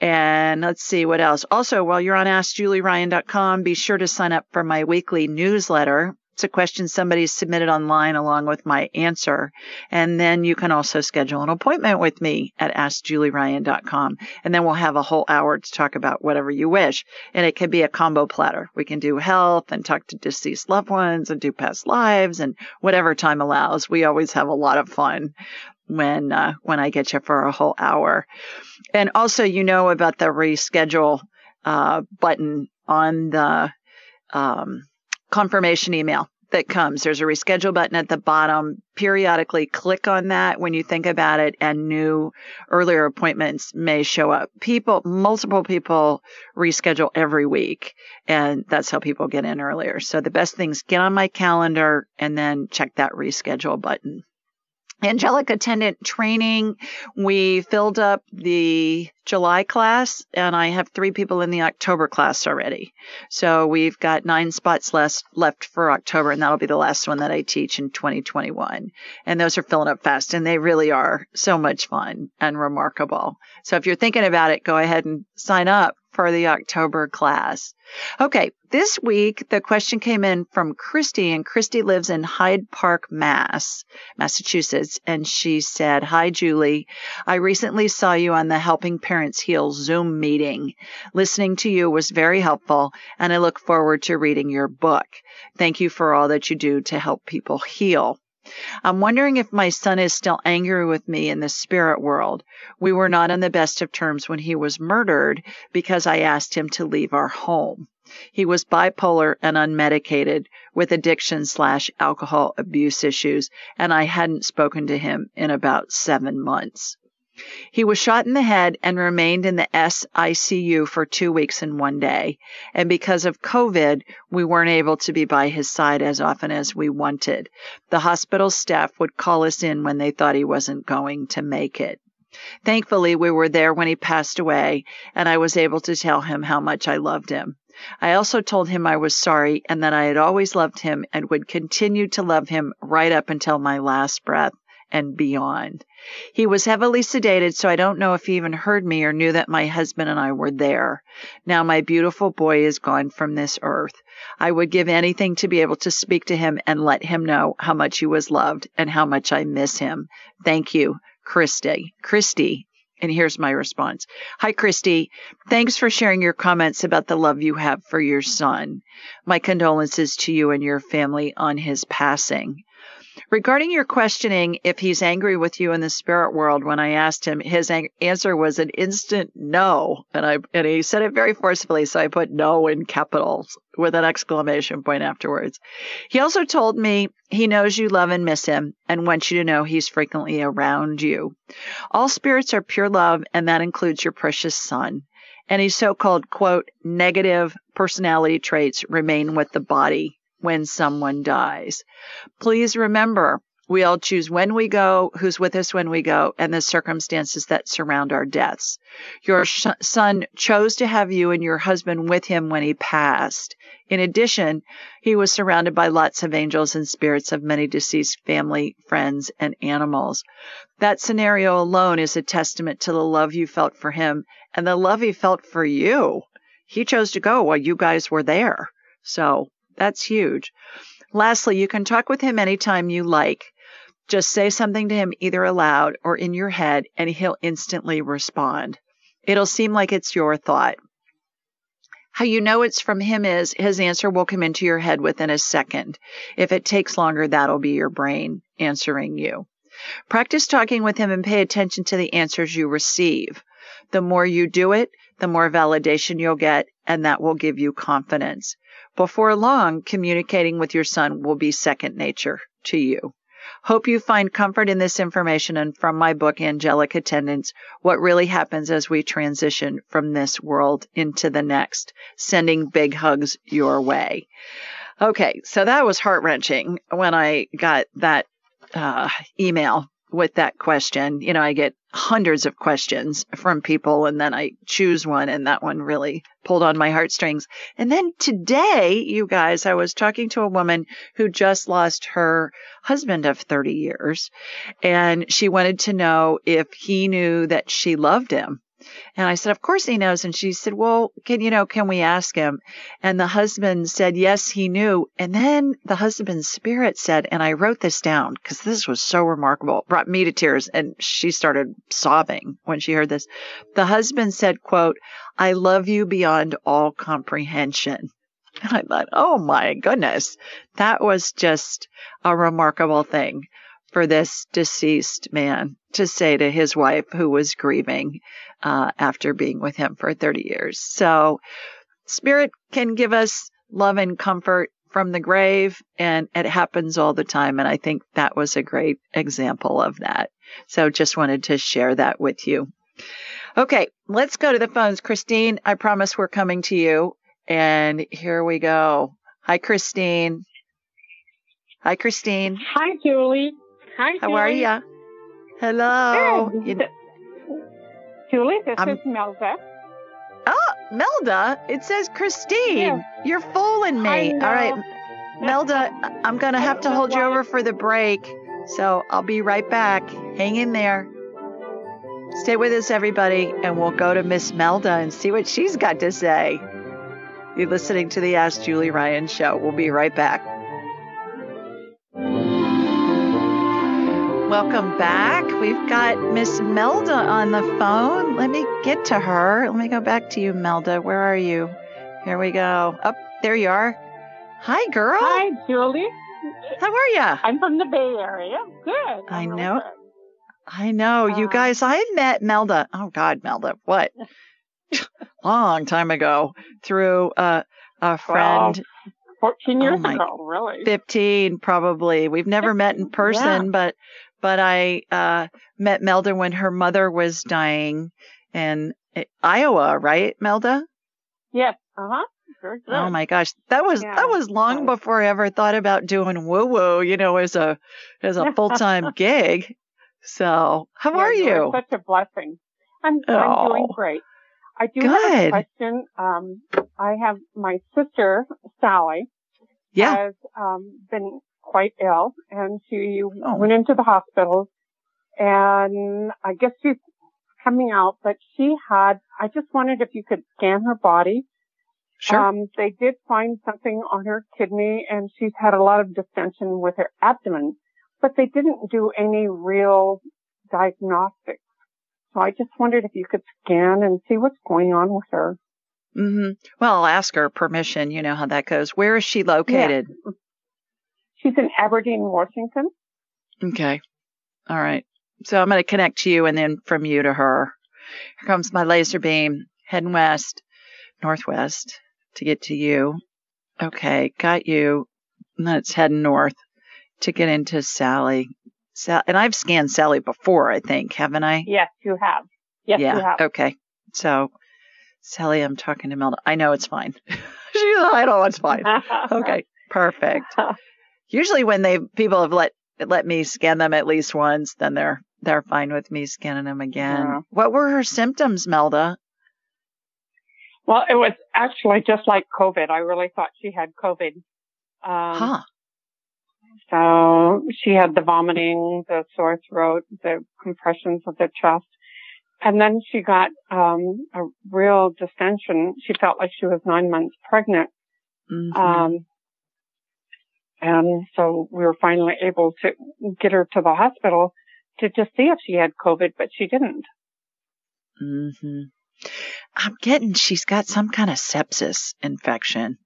And let's see what else. Also, while you're on AskJulieRyan.com, be sure to sign up for my weekly newsletter it's a question somebody submitted online along with my answer. And then you can also schedule an appointment with me at AskJulieRyan.com. And then we'll have a whole hour to talk about whatever you wish. And it can be a combo platter. We can do health and talk to deceased loved ones and do past lives and whatever time allows. We always have a lot of fun when uh, when I get you for a whole hour. And also, you know about the reschedule uh, button on the um, confirmation email that comes. There's a reschedule button at the bottom. Periodically click on that when you think about it and new earlier appointments may show up. People, multiple people reschedule every week and that's how people get in earlier. So the best things get on my calendar and then check that reschedule button angelic attendant training. We filled up the July class and I have three people in the October class already. So we've got nine spots left left for October and that'll be the last one that I teach in 2021. And those are filling up fast and they really are so much fun and remarkable. So if you're thinking about it, go ahead and sign up for the October class. Okay, this week the question came in from Christy, and Christy lives in Hyde Park, Mass, Massachusetts, and she said, "Hi, Julie. I recently saw you on the Helping Parents Heal Zoom meeting. Listening to you was very helpful, and I look forward to reading your book. Thank you for all that you do to help people heal." I'm wondering if my son is still angry with me in the spirit world. We were not on the best of terms when he was murdered because I asked him to leave our home. He was bipolar and unmedicated with addiction slash alcohol abuse issues, and I hadn't spoken to him in about seven months. He was shot in the head and remained in the SICU for two weeks and one day. And because of COVID, we weren't able to be by his side as often as we wanted. The hospital staff would call us in when they thought he wasn't going to make it. Thankfully, we were there when he passed away, and I was able to tell him how much I loved him. I also told him I was sorry and that I had always loved him and would continue to love him right up until my last breath and beyond. He was heavily sedated, so I don't know if he even heard me or knew that my husband and I were there. Now my beautiful boy is gone from this earth. I would give anything to be able to speak to him and let him know how much he was loved and how much I miss him. Thank you, Christy. Christy. And here's my response. Hi, Christy. Thanks for sharing your comments about the love you have for your son. My condolences to you and your family on his passing. Regarding your questioning if he's angry with you in the spirit world, when I asked him, his ang- answer was an instant no, and I and he said it very forcefully, so I put no in capitals with an exclamation point afterwards. He also told me he knows you love and miss him and wants you to know he's frequently around you. All spirits are pure love, and that includes your precious son. Any so-called quote negative personality traits remain with the body when someone dies. Please remember, we all choose when we go, who's with us when we go, and the circumstances that surround our deaths. Your sh- son chose to have you and your husband with him when he passed. In addition, he was surrounded by lots of angels and spirits of many deceased family, friends, and animals. That scenario alone is a testament to the love you felt for him and the love he felt for you. He chose to go while you guys were there. So that's huge. Lastly, you can talk with him anytime you like. Just say something to him either aloud or in your head, and he'll instantly respond. It'll seem like it's your thought. How you know it's from him is his answer will come into your head within a second. If it takes longer, that'll be your brain answering you. Practice talking with him and pay attention to the answers you receive. The more you do it, the more validation you'll get, and that will give you confidence. Before long, communicating with your son will be second nature to you. Hope you find comfort in this information and from my book, Angelic Attendants, what really happens as we transition from this world into the next. Sending big hugs your way. Okay, so that was heart wrenching when I got that uh, email with that question. You know, I get hundreds of questions from people and then I choose one and that one really pulled on my heartstrings. And then today, you guys, I was talking to a woman who just lost her husband of 30 years and she wanted to know if he knew that she loved him. And I said, of course he knows. And she said, well, can, you know, can we ask him? And the husband said, yes, he knew. And then the husband's spirit said, and I wrote this down because this was so remarkable, brought me to tears. And she started sobbing when she heard this. The husband said, quote, I love you beyond all comprehension. And I thought, oh my goodness, that was just a remarkable thing for this deceased man to say to his wife who was grieving uh, after being with him for 30 years. So, spirit can give us love and comfort from the grave, and it happens all the time. And I think that was a great example of that. So, just wanted to share that with you. Okay, let's go to the phones. Christine, I promise we're coming to you. And here we go. Hi, Christine. Hi, Christine. Hi, Julie. Hi, How are you? Hello. You Julie, this I'm... is Melda. Oh, Melda. It says Christine. Yeah. You're fooling me. All right. Melda, I'm going to have to hold you over for the break. So I'll be right back. Hang in there. Stay with us, everybody, and we'll go to Miss Melda and see what she's got to say. You're listening to the Ask Julie Ryan show. We'll be right back. Welcome back. We've got Miss Melda on the phone. Let me get to her. Let me go back to you, Melda. Where are you? Here we go. Up oh, there you are. Hi, girl. Hi, Julie. How are you? I'm from the Bay Area. Good. i know. I know. You uh, guys, I met Melda. Oh God, Melda. What? Long time ago through uh, a friend. Wow. 14 years oh ago, really. 15 probably. We've never met in person, yeah. but but I uh, met Melda when her mother was dying in eh, Iowa, right, Melda? Yes. Uh huh. Oh my gosh, that was yeah, that was long before I ever thought about doing woo woo, you know, as a as a full time gig. So, how yeah, are you? Such a blessing. I'm oh, I'm doing great. I do good. have a question. Um, I have my sister Sally. Yeah. Has um, been quite ill and she oh. went into the hospital and I guess she's coming out, but she had, I just wondered if you could scan her body. Sure. Um, they did find something on her kidney and she's had a lot of distension with her abdomen, but they didn't do any real diagnostics. So I just wondered if you could scan and see what's going on with her. Mm-hmm. Well, I'll ask her permission. You know how that goes. Where is she located? Yeah. She's in Aberdeen, Washington. Okay. All right. So I'm going to connect to you and then from you to her. Here comes my laser beam heading west, northwest to get to you. Okay. Got you. And then it's heading north to get into Sally. Sal- and I've scanned Sally before, I think, haven't I? Yes, you have. Yes, yeah. you have. Okay. So, Sally, I'm talking to Melda. I know it's fine. She's, I know it's fine. okay. Perfect. usually when they people have let let me scan them at least once, then they're they're fine with me scanning them again. Yeah. What were her symptoms, Melda? Well, it was actually just like COVID. I really thought she had COVID. Um, huh. So she had the vomiting, the sore throat, the compressions of the chest. And then she got um, a real distension. She felt like she was nine months pregnant. Mm-hmm. Um, and so we were finally able to get her to the hospital to just see if she had COVID, but she didn't. hmm I'm getting she's got some kind of sepsis infection.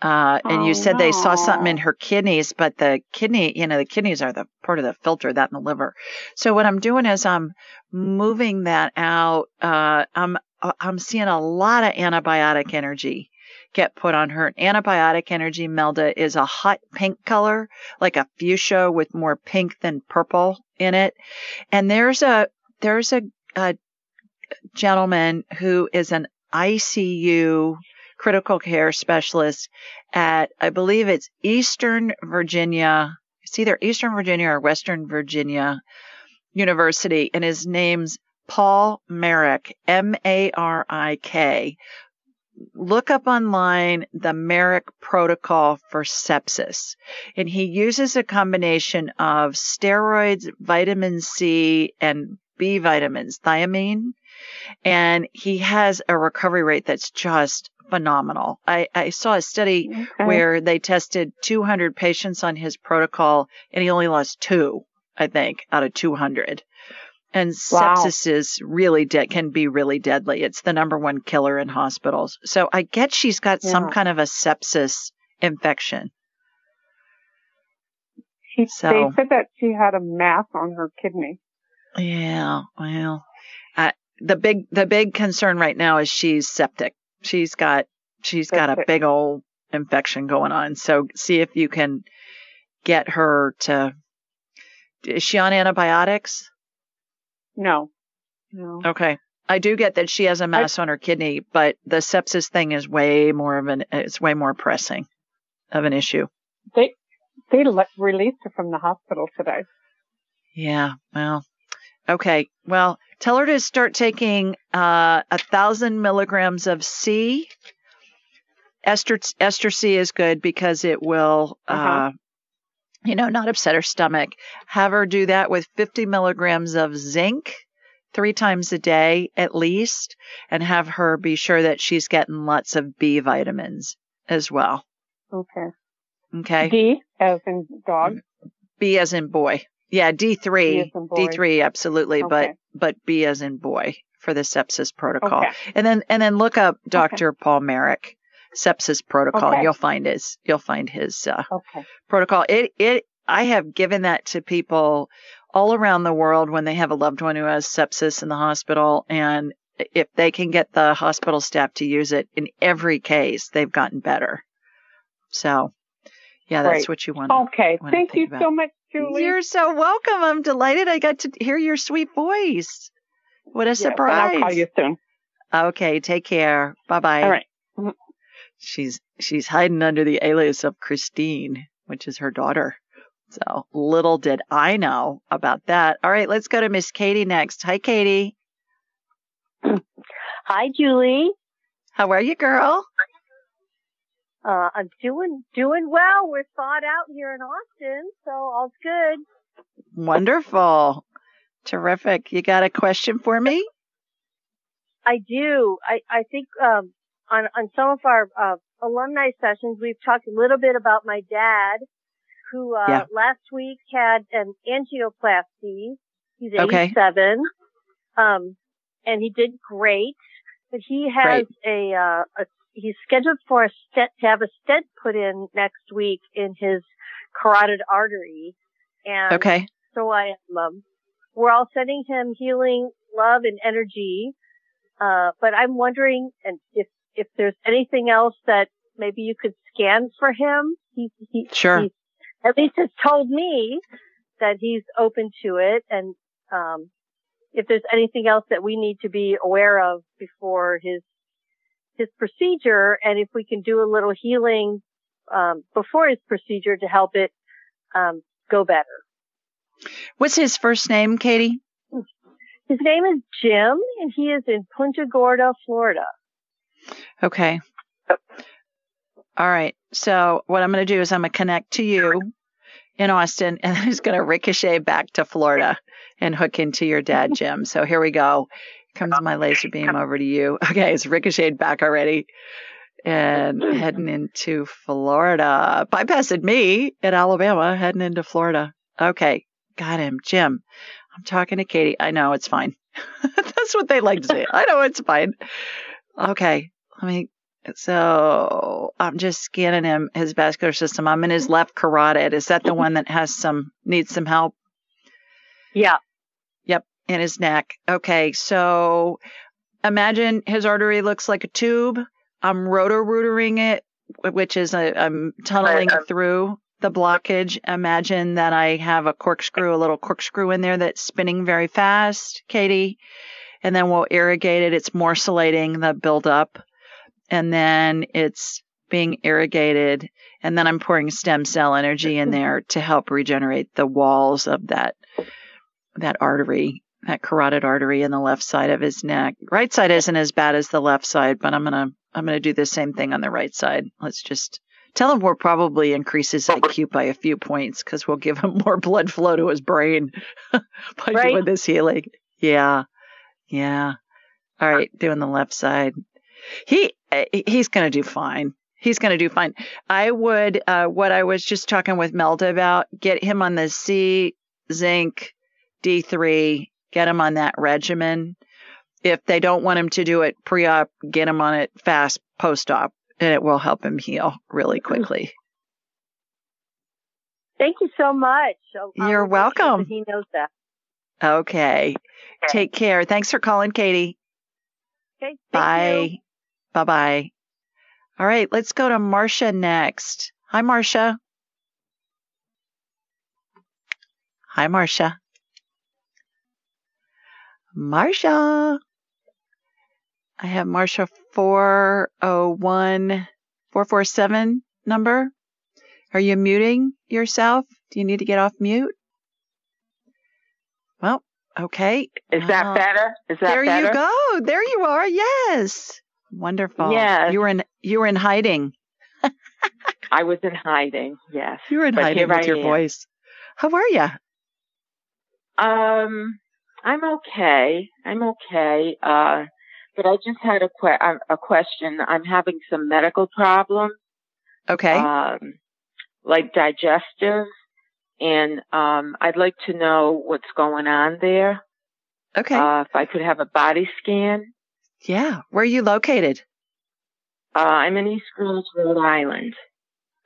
Uh, and oh, you said no. they saw something in her kidneys, but the kidney, you know, the kidneys are the part of the filter that in the liver. So what I'm doing is I'm moving that out. Uh, I'm, I'm seeing a lot of antibiotic energy get put on her. Antibiotic energy Melda is a hot pink color, like a fuchsia with more pink than purple in it. And there's a, there's a, a gentleman who is an ICU critical care specialist at, I believe it's Eastern Virginia. It's either Eastern Virginia or Western Virginia University, and his name's Paul Marik, M A R I K. Look up online the Marik protocol for sepsis. And he uses a combination of steroids, vitamin C, and B vitamins, thiamine. And he has a recovery rate that's just phenomenal. I, I saw a study okay. where they tested 200 patients on his protocol and he only lost two, I think, out of 200. And wow. sepsis is really de- can be really deadly. It's the number one killer in hospitals. So I get she's got yeah. some kind of a sepsis infection. She, so, they said that she had a mass on her kidney. Yeah, well, uh, the big the big concern right now is she's septic. She's got she's got a big old infection going on. So see if you can get her to. Is she on antibiotics? No. No. Okay. I do get that she has a mass I, on her kidney, but the sepsis thing is way more of an it's way more pressing of an issue. They they le- released her from the hospital today. Yeah. Well. Okay. Well, tell her to start taking uh, a thousand milligrams of C. Ester ester C is good because it will. Uh-huh. Uh, you know, not upset her stomach. Have her do that with 50 milligrams of zinc three times a day at least, and have her be sure that she's getting lots of B vitamins as well. Okay. Okay. D as in dog. B as in boy. Yeah, D3. D3 absolutely, okay. but but B as in boy for the sepsis protocol. Okay. And then and then look up Dr. Okay. Paul Marik sepsis protocol. Okay. You'll find his you'll find his uh, okay. protocol. It it I have given that to people all around the world when they have a loved one who has sepsis in the hospital and if they can get the hospital staff to use it in every case, they've gotten better. So, yeah, that's Great. what you want. Okay. Thank you about. so much, Julie. You're so welcome. I'm delighted I got to hear your sweet voice. What a yes, surprise. I'll call you soon. Okay. Take care. Bye bye. All right she's she's hiding under the alias of Christine, which is her daughter. So little did I know about that. All right, let's go to Miss Katie next. Hi, Katie. Hi, Julie. How are you, girl? Uh, I'm doing doing well. We're thawed out here in Austin, so all's good. Wonderful, terrific. You got a question for me? I do. I I think um, on, on some of our uh, alumni sessions, we've talked a little bit about my dad, who uh, yeah. last week had an angioplasty. He's 87, okay. um, and he did great. But he has great. a, uh, a he's scheduled for a stent to have a stent put in next week in his carotid artery. And okay. so I um, we're all sending him healing love and energy. Uh, but I'm wondering and if if there's anything else that maybe you could scan for him. He, he, sure. He, at least has told me that he's open to it. And, um, if there's anything else that we need to be aware of before his, his procedure and if we can do a little healing, um, before his procedure to help it, um, go better. What's his first name, Katie? His name is Jim and he is in Punta Gorda, Florida. Okay. All right. So what I'm going to do is I'm going to connect to you in Austin and it's going to ricochet back to Florida and hook into your dad, Jim. So here we go. Comes my laser beam over to you. Okay. It's ricocheted back already and heading into Florida. Bypassed me in Alabama, heading into Florida. Okay. Got him. Jim, I'm talking to Katie. I know it's fine. That's what they like to say. I know it's fine. Okay. Let me so I'm just scanning him, his vascular system. I'm in his left carotid. Is that the one that has some, needs some help? Yeah. Yep. In his neck. Okay. So imagine his artery looks like a tube I'm rotor rootering it, which is i am tunneling right. Um, through the blockage. Imagine that I have a corkscrew, a little corkscrew in there that's spinning very fast, Katie. And then we'll irrigate it. It's morcellating the buildup. And then it's being irrigated. And then I'm pouring stem cell energy in there to help regenerate the walls of that, that artery, that carotid artery in the left side of his neck. Right side isn't as bad as the left side, but I'm going to, I'm going to do the same thing on the right side. Let's just Tell him we'll probably increase his IQ by a few points because we'll give him more blood flow to his brain by right. doing this healing. Yeah. Yeah. All right. Doing the left side. He, he's going to do fine. He's going to do fine. I would, uh, what I was just talking with Melda about, get him on the C, zinc, D3, get him on that regimen. If they don't want him to do it pre op, get him on it fast post op and it will help him heal really quickly. Thank you so much. I'll, You're welcome. Sure he knows that. Okay. okay. Take care. Thanks for calling, Katie. Okay. Bye. Bye bye. All right. Let's go to Marcia next. Hi, Marcia. Hi, Marcia. Marcia. I have Marcia 401 447 number. Are you muting yourself? Do you need to get off mute? Well, okay. Is that uh, better? Is that better? there better? you go. There you are. Yes. Wonderful. Yes. You were in you were in hiding. I was in hiding. Yes. You were in but hiding with I your am. voice. How are you? Um, I'm okay. I'm okay. Uh, but I just had a, que- a question. I'm having some medical problems. Okay. Um, like digestive, and um, I'd like to know what's going on there. Okay. Uh, if I could have a body scan. Yeah. Where are you located? Uh, I'm in East Greenwich, Rhode Island.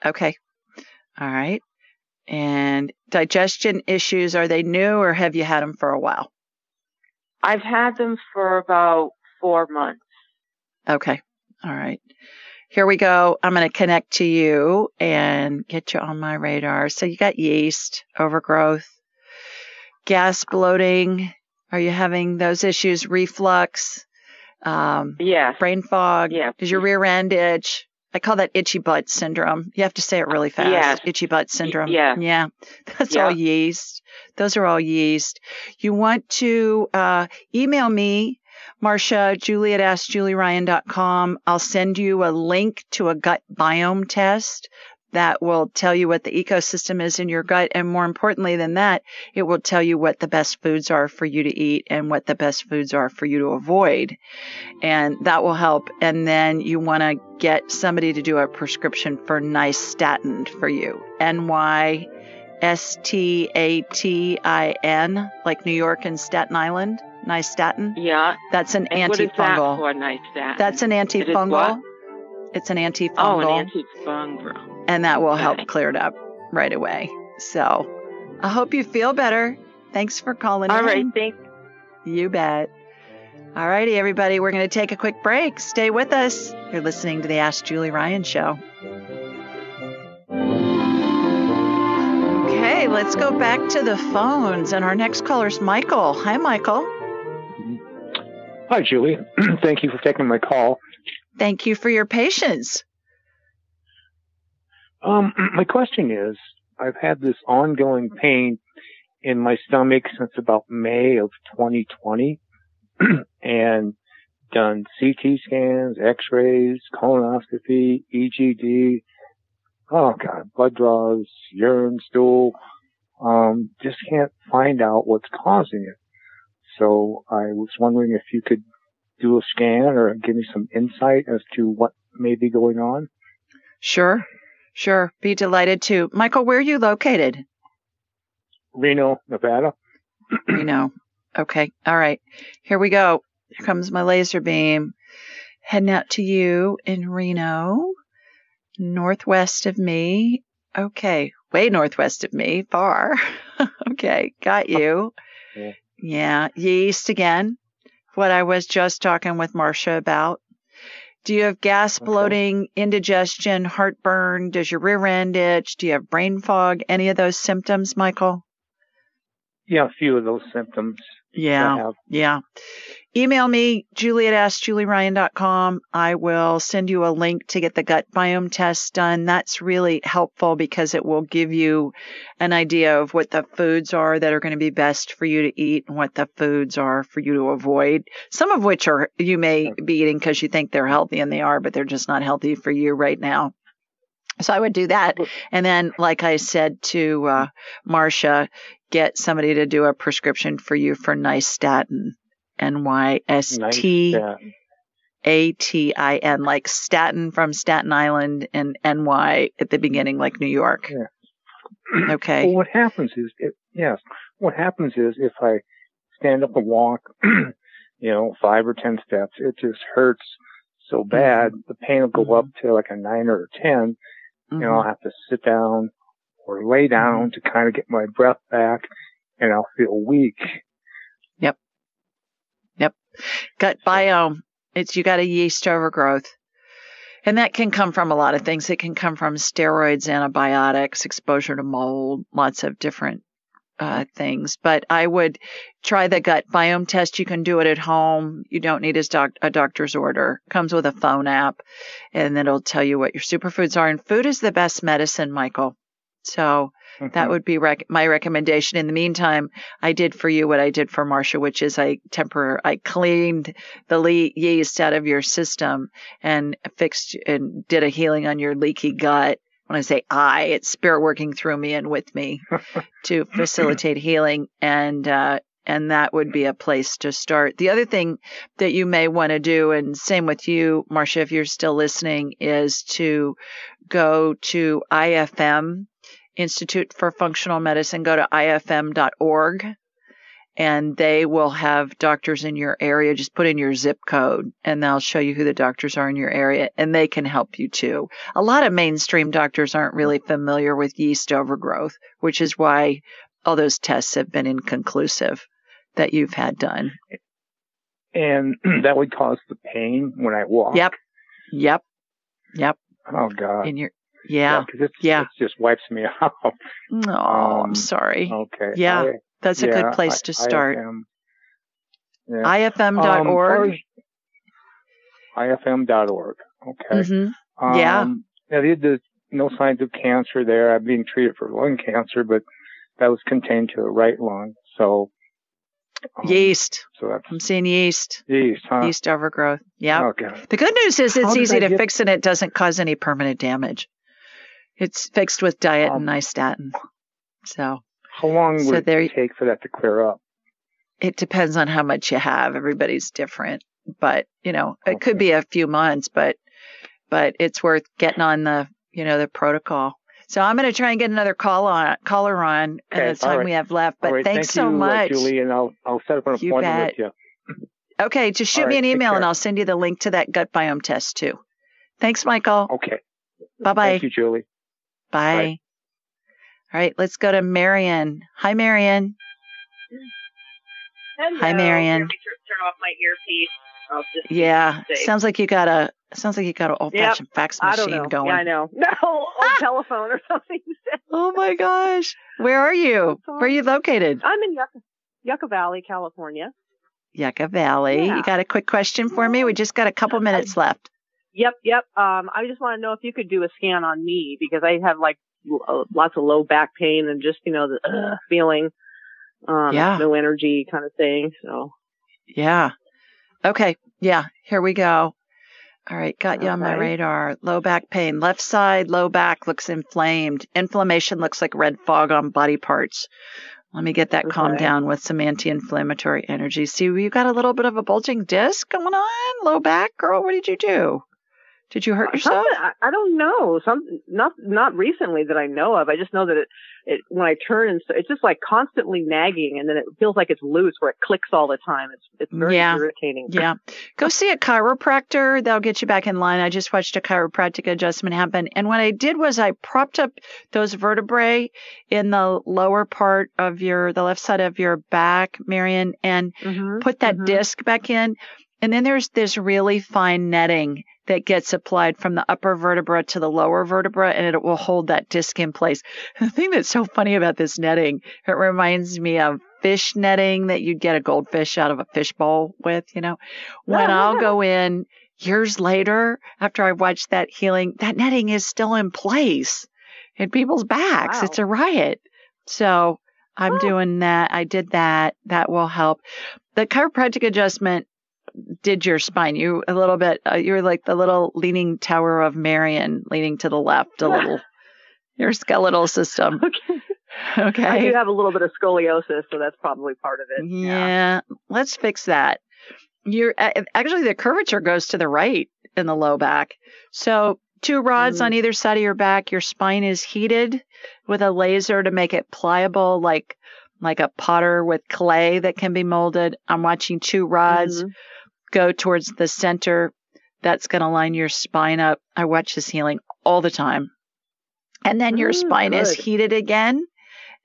Okay. All right. And digestion issues, are they new or have you had them for a while? I've had them for about four months. Okay. All right. Here we go. I'm going to connect to you and get you on my radar. So you got yeast, overgrowth, gas bloating. Are you having those issues? Reflux? Um, yeah. Brain fog? Yeah. Does your rear end itch? I call that itchy butt syndrome. You have to say it really fast. Yeah. Itchy butt syndrome. Yeah. Yeah. That's yeah. all yeast. Those are all yeast. You want to uh, email me Marcia, Julie at AskJulieRyan.com. I'll send you a link to a gut biome test that will tell you what the ecosystem is in your gut. And more importantly than that, it will tell you what the best foods are for you to eat and what the best foods are for you to avoid. And that will help. And then you want to get somebody to do a prescription for nystatin for you. N Y S T A T I N, like New York and Staten Island nystatin. Yeah. That's an and antifungal. What is that for, nystatin? That's an antifungal. It it's an antifungal. Oh, an antifungal. And that will okay. help clear it up right away. So I hope you feel better. Thanks for calling All in. All right. Thanks. You bet. All righty, everybody. We're going to take a quick break. Stay with us. You're listening to the Ask Julie Ryan Show. Okay, let's go back to the phones. And our next caller is Michael. Hi, Michael. Hi, Julie. Thank you for taking my call. Thank you for your patience. Um, my question is, I've had this ongoing pain in my stomach since about May of 2020 and done CT scans, x-rays, colonoscopy, EGD, oh god, blood draws, urine, stool, um, just can't find out what's causing it. So I was wondering if you could do a scan or give me some insight as to what may be going on. Sure. Sure. Be delighted to. Michael, where are you located? Reno, Nevada. Reno. Okay. All right. Here we go. Here comes my laser beam. Heading out to you in Reno, northwest of me. Okay. Way northwest of me. Far. okay. Got you. Yeah. Yeah. Yeast again. What I was just talking with Marcia about. Do you have gas, bloating, indigestion, heartburn? Does your rear end itch? Do you have brain fog? Any of those symptoms, Michael? Yeah, a few of those symptoms. Yeah. Yeah. Email me, julie at askjulieryan.com. I will send you a link to get the gut biome test done. That's really helpful because it will give you an idea of what the foods are that are going to be best for you to eat and what the foods are for you to avoid. Some of which are you may be eating because you think they're healthy and they are, but they're just not healthy for you right now. So I would do that. And then, like I said to uh, Marcia, get somebody to do a prescription for you for nystatin. N Y S T A T I N, like Staten from Staten Island and N Y at the beginning, like New York. Yeah. Okay. Well, what happens is, it, yes, what happens is if I stand up and walk, you know, five or ten steps, it just hurts so bad. Mm-hmm. The pain will go mm-hmm. up to like a nine or a 10 mm-hmm. and I'll have to sit down or lay down mm-hmm. to kind of get my breath back and I'll feel weak. Yep. Gut biome. It's you got a yeast overgrowth. And that can come from a lot of things. It can come from steroids, antibiotics, exposure to mold, lots of different uh, things. But I would try the gut biome test. You can do it at home. You don't need a, doc- a doctor's order. Comes with a phone app, and it'll tell you what your superfoods are. And food is the best medicine, Michael. So. That would be rec- my recommendation. In the meantime, I did for you what I did for Marcia, which is I temper, I cleaned the le- yeast out of your system and fixed and did a healing on your leaky gut. When I say I, it's spirit working through me and with me to facilitate healing. And, uh, and that would be a place to start. The other thing that you may want to do, and same with you, Marcia, if you're still listening, is to go to IFM Institute for Functional Medicine, go to ifm.org and they will have doctors in your area. Just put in your zip code and they'll show you who the doctors are in your area and they can help you too. A lot of mainstream doctors aren't really familiar with yeast overgrowth, which is why all those tests have been inconclusive that you've had done. And that would cause the pain when I walk. Yep. Yep. Yep. Oh God. In your yeah. Yeah. It, yeah. it just wipes me out. Oh, um, I'm sorry. Okay. Yeah. I, that's a yeah, good place I, to start. IFM, yeah. IFM.org. Um, IFM.org. Okay. Mm-hmm. Um, yeah. Now, did no signs of cancer there. I'm being treated for lung cancer, but that was contained to the right lung. So, um, yeast. So that's, I'm seeing yeast. Yeast, huh? Yeast overgrowth. Yeah. Okay. The good news is it's easy to get... fix and it doesn't cause any permanent damage. It's fixed with diet um, and nystatin. So how long would so it take for that to clear up? It depends on how much you have. Everybody's different, but you know, it okay. could be a few months, but but it's worth getting on the you know the protocol. So I'm going to try and get another call on caller on okay, at the time right. we have left. But right. thanks Thank so you, much, uh, Julie, and I'll I'll set up an you appointment bet. with you. Okay, just shoot me an email and I'll send you the link to that gut biome test too. Thanks, Michael. Okay. Bye bye. Thank you, Julie. Bye. Bye. All right, let's go to Marion. Hi, Marion. Hello. Hi, Marion. Turn off my earpiece. yeah, sounds like you got a sounds like you got an old fashioned yep. fax machine I don't know. going. Yeah, I know. No, old telephone or something. oh my gosh, where are you? Where are you located? I'm in Yucca, Yucca Valley, California. Yucca Valley. Yeah. You got a quick question for me? We just got a couple minutes left. Yep, yep. Um, I just want to know if you could do a scan on me because I have like uh, lots of low back pain and just you know the uh, feeling, um, yeah. no energy kind of thing. So, yeah. Okay. Yeah. Here we go. All right, got you on my radar. Low back pain. Left side, low back looks inflamed. Inflammation looks like red fog on body parts. Let me get that okay. calmed down with some anti-inflammatory energy. See, you got a little bit of a bulging disc going on. Low back, girl. What did you do? Did you hurt yourself? I, I don't know. Some not not recently that I know of. I just know that it it when I turn and it's just like constantly nagging, and then it feels like it's loose where it clicks all the time. It's it's very yeah. irritating. Yeah, go see a chiropractor. They'll get you back in line. I just watched a chiropractic adjustment happen, and what I did was I propped up those vertebrae in the lower part of your the left side of your back, Marion, and mm-hmm, put that mm-hmm. disc back in And then there's this really fine netting that gets applied from the upper vertebra to the lower vertebra and it will hold that disc in place. The thing that's so funny about this netting, it reminds me of fish netting that you'd get a goldfish out of a fishbowl with, you know. When I'll go in years later after I've watched that healing, that netting is still in place in people's backs. Wow. It's a riot. So I'm oh. doing that. I did that. That will help. The chiropractic adjustment did your spine. You a little bit. Uh, you were like the little leaning tower of Marion, leaning to the left a little. your skeletal system. Okay. Okay. I do have a little bit of scoliosis, so that's probably part of it. Yeah. yeah. Let's fix that. You're actually the curvature goes to the right in the low back. So two rods mm. on either side of your back. Your spine is heated with a laser to make it pliable, like like a potter with clay that can be molded. I'm watching two rods mm-hmm. Go towards the center. That's going to line your spine up. I watch this healing all the time. And then your mm, spine good. is heated again.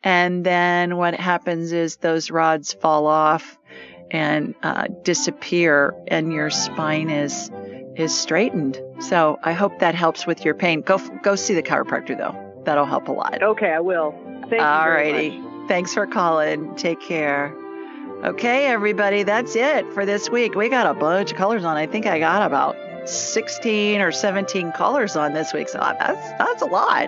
And then what happens is those rods fall off and uh, disappear, and your spine is is straightened. So I hope that helps with your pain. Go go see the chiropractor though. That'll help a lot. Okay, I will. Thank All righty. Thanks for calling. Take care. Okay, everybody, that's it for this week. We got a bunch of colors on. I think I got about 16 or 17 colors on this week. So that's that's a lot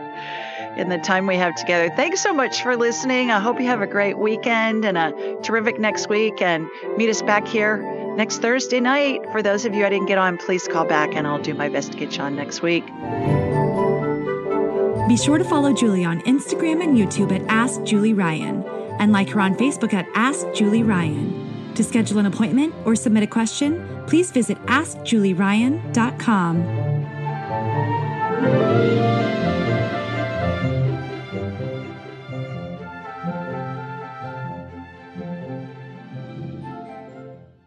in the time we have together. Thanks so much for listening. I hope you have a great weekend and a terrific next week and meet us back here next Thursday night. For those of you I didn't get on, please call back and I'll do my best to get you on next week. Be sure to follow Julie on Instagram and YouTube at Ask Julie Ryan and like her on Facebook at Ask Julie Ryan. To schedule an appointment or submit a question, please visit AskJulieRyan.com.